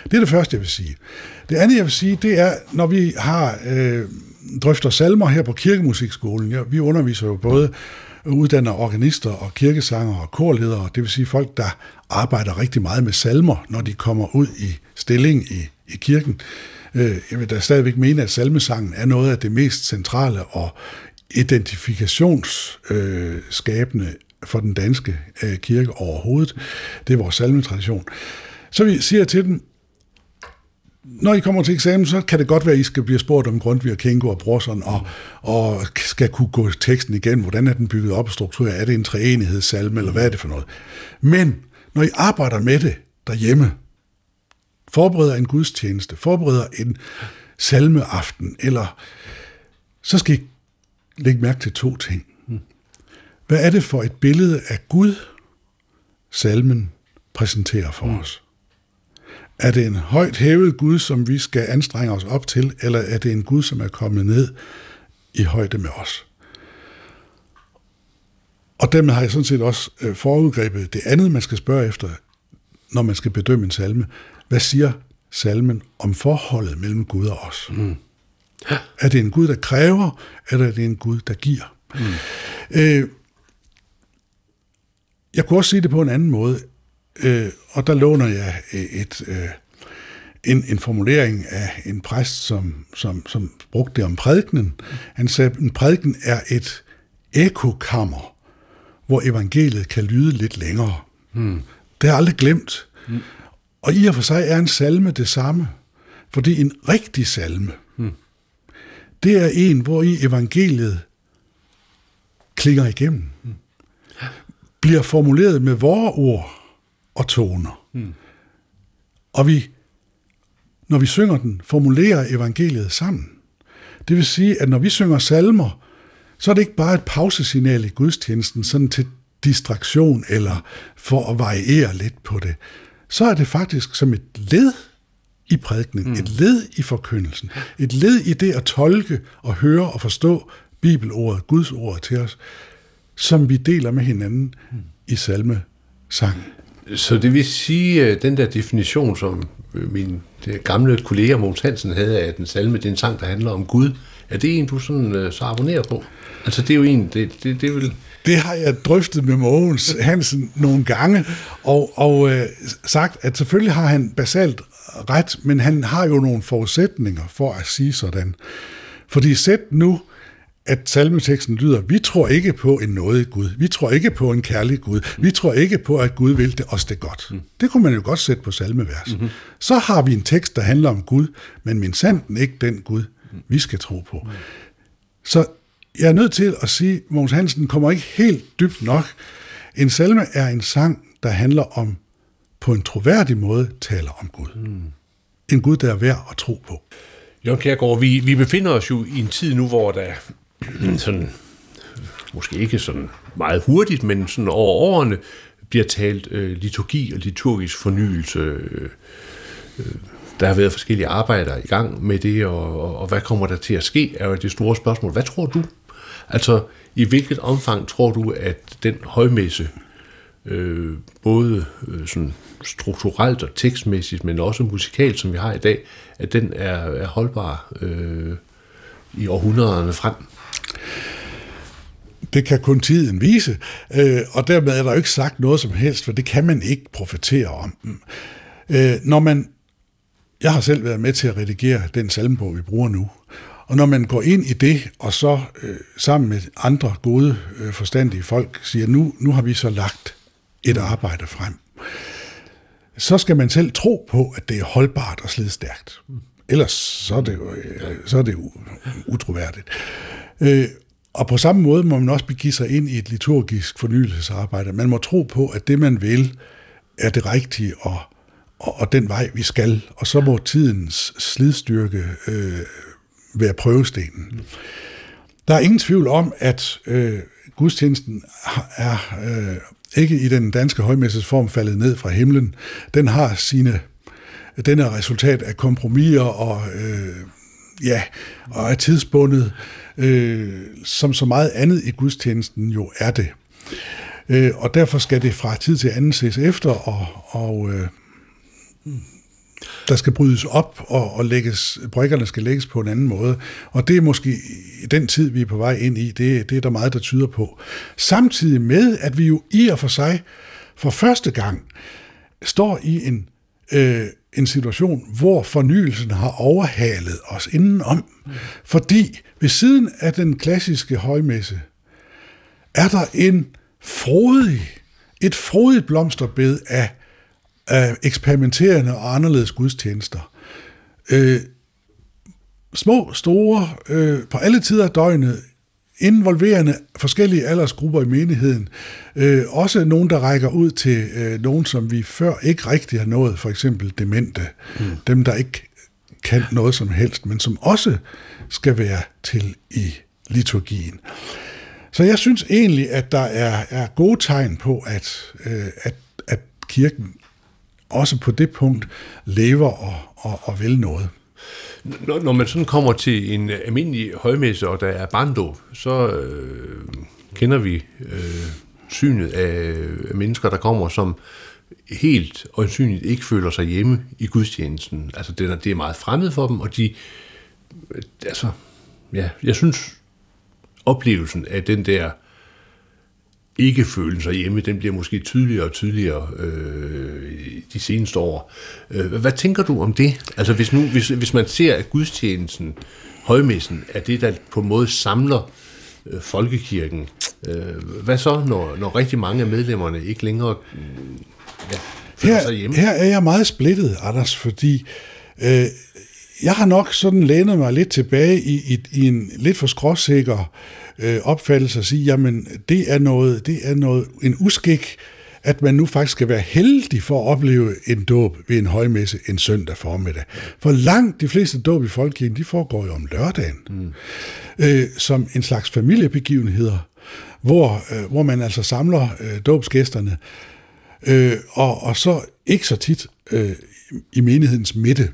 Det er det første, jeg vil sige. Det andet, jeg vil sige, det er, når vi har øh, drøfter salmer her på Kirkemusikskolen, ja, vi underviser jo både uddanner organister og kirkesanger og korledere, det vil sige folk, der arbejder rigtig meget med salmer, når de kommer ud i stilling i, i kirken. Øh, jeg vil da stadigvæk mene, at salmesangen er noget af det mest centrale og identifikationsskabende øh, for den danske øh, kirke overhovedet. Det er vores salmetradition. Så vi siger til dem, når I kommer til eksamen, så kan det godt være, at I skal blive spurgt om Grundtvig og Kinko og Brorson, og, og skal kunne gå teksten igen. Hvordan er den bygget op og struktureret? Er det en treenighedssalme, eller hvad er det for noget? Men når I arbejder med det derhjemme, forbereder en gudstjeneste, forbereder en salmeaften, eller så skal I lægge mærke til to ting. Hvad er det for et billede af Gud, salmen præsenterer for os? Er det en højt hævet Gud, som vi skal anstrenge os op til, eller er det en Gud, som er kommet ned i højde med os? Og dermed har jeg sådan set også øh, forudgrebet det andet, man skal spørge efter, når man skal bedømme en salme. Hvad siger salmen om forholdet mellem Gud og os? Mm. Er det en Gud, der kræver, eller er det en Gud, der giver? Mm. Øh, jeg kunne også sige det på en anden måde, øh, og der låner jeg et, øh, en, en formulering af en præst, som, som, som brugte det om prædikenen. Han sagde, at en prædiken er et ekokammer, hvor evangeliet kan lyde lidt længere. Hmm. Det har jeg aldrig glemt. Hmm. Og i og for sig er en salme det samme, fordi en rigtig salme, hmm. det er en, hvor i evangeliet klinger igennem. Hmm bliver formuleret med vores ord og toner. Mm. Og vi, når vi synger den, formulerer evangeliet sammen. Det vil sige, at når vi synger salmer, så er det ikke bare et pausesignal i gudstjenesten, sådan til distraktion eller for at variere lidt på det. Så er det faktisk som et led i prædikningen, mm. et led i forkyndelsen, et led i det at tolke og høre og forstå bibelordet, Guds ord til os, som vi deler med hinanden i salme sang. Så det vil sige, at den der definition, som min gamle kollega Mogens Hansen havde af, at en salme det er en sang, der handler om Gud, er det en, du sådan, øh, så abonnerer på? Altså det er jo en, det, det, det vil... Det har jeg drøftet med Mogens Hansen nogle gange, og, og øh, sagt, at selvfølgelig har han basalt ret, men han har jo nogle forudsætninger for at sige sådan. Fordi sæt nu, at salmeteksten lyder, vi tror ikke på en nådig Gud, vi tror ikke på en kærlig Gud, vi tror ikke på, at Gud vil det os det godt. Mm. Det kunne man jo godt sætte på salmevers. Mm-hmm. Så har vi en tekst, der handler om Gud, men min sanden ikke den Gud, vi skal tro på. Mm. Så jeg er nødt til at sige, at Mogens Hansen kommer ikke helt dybt nok. En salme er en sang, der handler om, på en troværdig måde, taler om Gud. Mm. En Gud, der er værd at tro på. Jørgen Kjærgaard, vi, vi befinder os jo i en tid nu, hvor der sådan, måske ikke sådan meget hurtigt, men sådan over årene, bliver talt øh, liturgi og liturgisk fornyelse. Øh, øh, der har været forskellige arbejder i gang med det, og, og, og hvad kommer der til at ske, er jo det store spørgsmål. Hvad tror du? Altså, i hvilket omfang tror du, at den højmesse, øh, både øh, sådan strukturelt og tekstmæssigt, men også musikalt, som vi har i dag, at den er, er holdbar øh, i århundrederne frem? Det kan kun tiden vise, øh, og dermed er der jo ikke sagt noget som helst, for det kan man ikke profetere om. Øh, når man, jeg har selv været med til at redigere den salmebog, vi bruger nu, og når man går ind i det, og så øh, sammen med andre gode, øh, forstandige folk siger, nu, nu har vi så lagt et arbejde frem, så skal man selv tro på, at det er holdbart og slidstærkt. Ellers så er det jo, øh, så er det jo utroværdigt. Øh, og på samme måde må man også begive sig ind i et liturgisk fornyelsesarbejde. Man må tro på, at det man vil, er det rigtige og, og, og den vej, vi skal. Og så må tidens slidstyrke øh, være prøvestenen. Der er ingen tvivl om, at øh, gudstjenesten er øh, ikke i den danske højmesses form faldet ned fra himlen. Den har sine, den er resultat af kompromiser og, øh, ja, og er tidsbundet, øh, som så meget andet i gudstjenesten jo er det. Øh, og derfor skal det fra tid til anden ses efter, og, og øh, der skal brydes op, og, og lægges, brækkerne skal lægges på en anden måde. Og det er måske i den tid, vi er på vej ind i, det, det er der meget, der tyder på. Samtidig med, at vi jo i og for sig for første gang står i en, øh, en situation, hvor fornyelsen har overhalet os indenom. Mm. Fordi ved siden af den klassiske højmesse, er der en frodig, et frodigt blomsterbed af af eksperimenterende og anderledes gudstjenester. Øh, små, store, øh, på alle tider af døgnet, involverende forskellige aldersgrupper i menigheden. Øh, også nogen, der rækker ud til øh, nogen, som vi før ikke rigtig har nået, for eksempel demente. Mm. Dem, der ikke kan noget som helst, men som også skal være til i liturgien. Så jeg synes egentlig, at der er, er gode tegn på, at, øh, at, at kirken også på det punkt lever og, og, og vil noget. Når, når man sådan kommer til en almindelig højmesse, og der er barndåb, så øh, kender vi øh, synet af mennesker, der kommer, som helt øjensynligt ikke føler sig hjemme i gudstjenesten. Altså det er, det er meget fremmed for dem, og de, altså, ja, jeg synes, oplevelsen af den der ikke føle sig hjemme, den bliver måske tydeligere og tydeligere øh, de seneste år. Øh, hvad tænker du om det? Altså hvis, nu, hvis, hvis man ser, at gudstjenesten, højmessen, er det, der på en måde samler øh, folkekirken, øh, hvad så, når, når rigtig mange af medlemmerne ikke længere øh, ja, føler her, sig hjemme? Her er jeg meget splittet, Anders, fordi øh, jeg har nok sådan lænet mig lidt tilbage i, i, i en lidt for skråsikker øh, opfattelse og sige, jamen det er noget, det er noget, en uskik, at man nu faktisk skal være heldig for at opleve en dåb ved en højmesse en søndag formiddag. For langt de fleste dåb i folkekirken, de foregår jo om lørdagen, mm. øh, som en slags familiebegivenheder, hvor, øh, hvor man altså samler øh, dåbsgæsterne, øh, og, og så ikke så tit øh, i menighedens midte,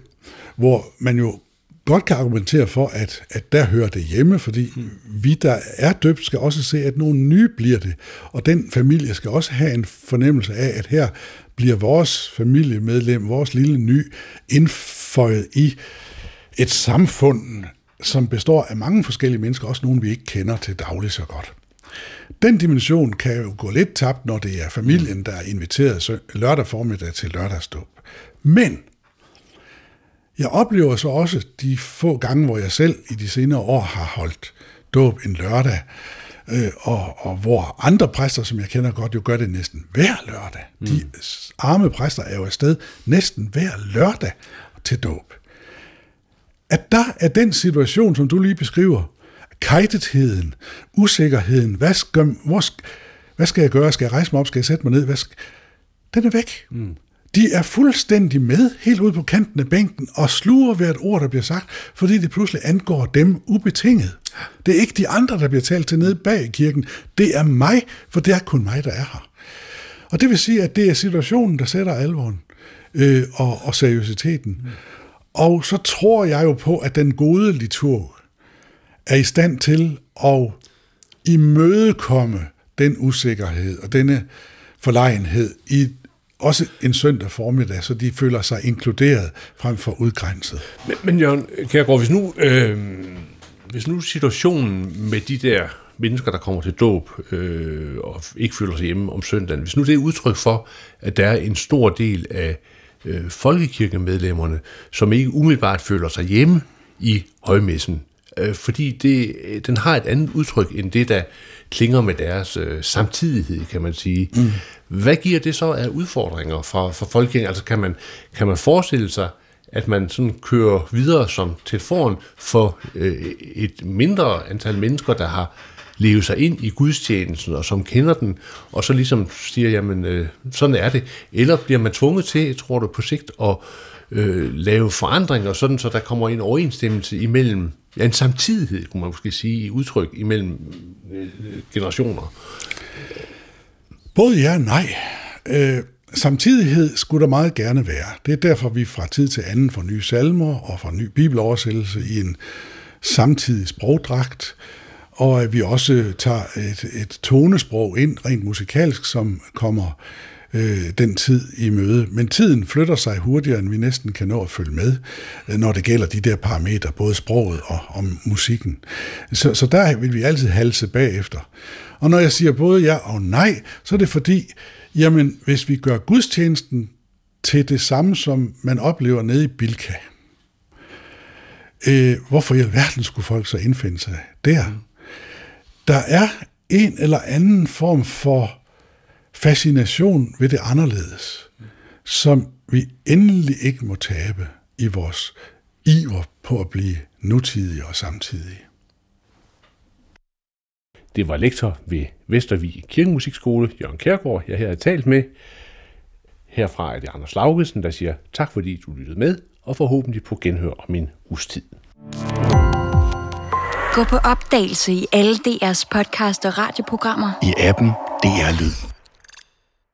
hvor man jo godt kan argumentere for, at, at der hører det hjemme, fordi mm. vi, der er døbt, skal også se, at nogle nye bliver det. Og den familie skal også have en fornemmelse af, at her bliver vores familiemedlem, vores lille ny, indføjet i et samfund, som består af mange forskellige mennesker, også nogle, vi ikke kender til daglig så godt. Den dimension kan jo gå lidt tabt, når det er familien, der er inviteret lørdag formiddag til lørdagsdåb. Men jeg oplever så også de få gange, hvor jeg selv i de senere år har holdt dåb en lørdag, øh, og, og hvor andre præster, som jeg kender godt, jo gør det næsten hver lørdag. Mm. De arme præster er jo afsted næsten hver lørdag til dåb. At der er den situation, som du lige beskriver, kajtetheden, usikkerheden, hvad skal, hvor, hvad skal jeg gøre? Skal jeg rejse mig op? Skal jeg sætte mig ned? Hvad skal, den er væk. Mm. De er fuldstændig med, helt ude på kanten af bænken, og sluger hvert ord, der bliver sagt, fordi det pludselig angår dem ubetinget. Det er ikke de andre, der bliver talt til nede bag i kirken. Det er mig, for det er kun mig, der er her. Og det vil sige, at det er situationen, der sætter alvoren. øh, og, og seriøsiteten. Mm. Og så tror jeg jo på, at den gode liturg er i stand til at imødekomme den usikkerhed og denne forlegenhed i også en søndag formiddag, så de føler sig inkluderet frem for udgrænset. Men, men Jørgen Kjærgaard, hvis nu, øh, hvis nu situationen med de der mennesker, der kommer til dåb øh, og ikke føler sig hjemme om søndagen, hvis nu det er udtryk for, at der er en stor del af øh, folkekirkemedlemmerne, som ikke umiddelbart føler sig hjemme i højmessen, øh, fordi det, den har et andet udtryk end det, der klinger med deres øh, samtidighed, kan man sige. Mm. Hvad giver det så af udfordringer for, for folkekirken? Altså kan man, kan man forestille sig, at man sådan kører videre som telefonen for øh, et mindre antal mennesker, der har leve sig ind i gudstjenesten, og som kender den, og så ligesom siger, jamen, øh, sådan er det. Eller bliver man tvunget til, tror du, på sigt at øh, lave forandringer, sådan så der kommer en overensstemmelse imellem, ja, en samtidighed, kunne man måske sige, i udtryk imellem øh, generationer? Både ja og nej. Øh, samtidighed skulle der meget gerne være. Det er derfor, vi fra tid til anden får nye salmer og får ny bibeloversættelse i en samtidig sprogdragt og at vi også tager et, et tonesprog ind rent musikalsk, som kommer øh, Øh, den tid i møde. Men tiden flytter sig hurtigere, end vi næsten kan nå at følge med, øh, når det gælder de der parametre, både sproget og, og musikken. Så, så der vil vi altid halse bagefter. Og når jeg siger både ja og nej, så er det fordi, jamen hvis vi gør gudstjenesten til det samme, som man oplever nede i Bilka, øh, hvorfor i alverden skulle folk så indfinde sig der? der er en eller anden form for fascination ved det anderledes, som vi endelig ikke må tabe i vores iver på at blive nutidige og samtidige. Det var lektor ved Vestervig Kirkemusikskole, Jørgen Kærgaard, jeg her har talt med. Herfra er det Anders Laugesen, der siger tak fordi du lyttede med, og forhåbentlig på genhør om en uges tid. Gå på opdagelse i alle DR's podcast og radioprogrammer. I appen DR Lyd.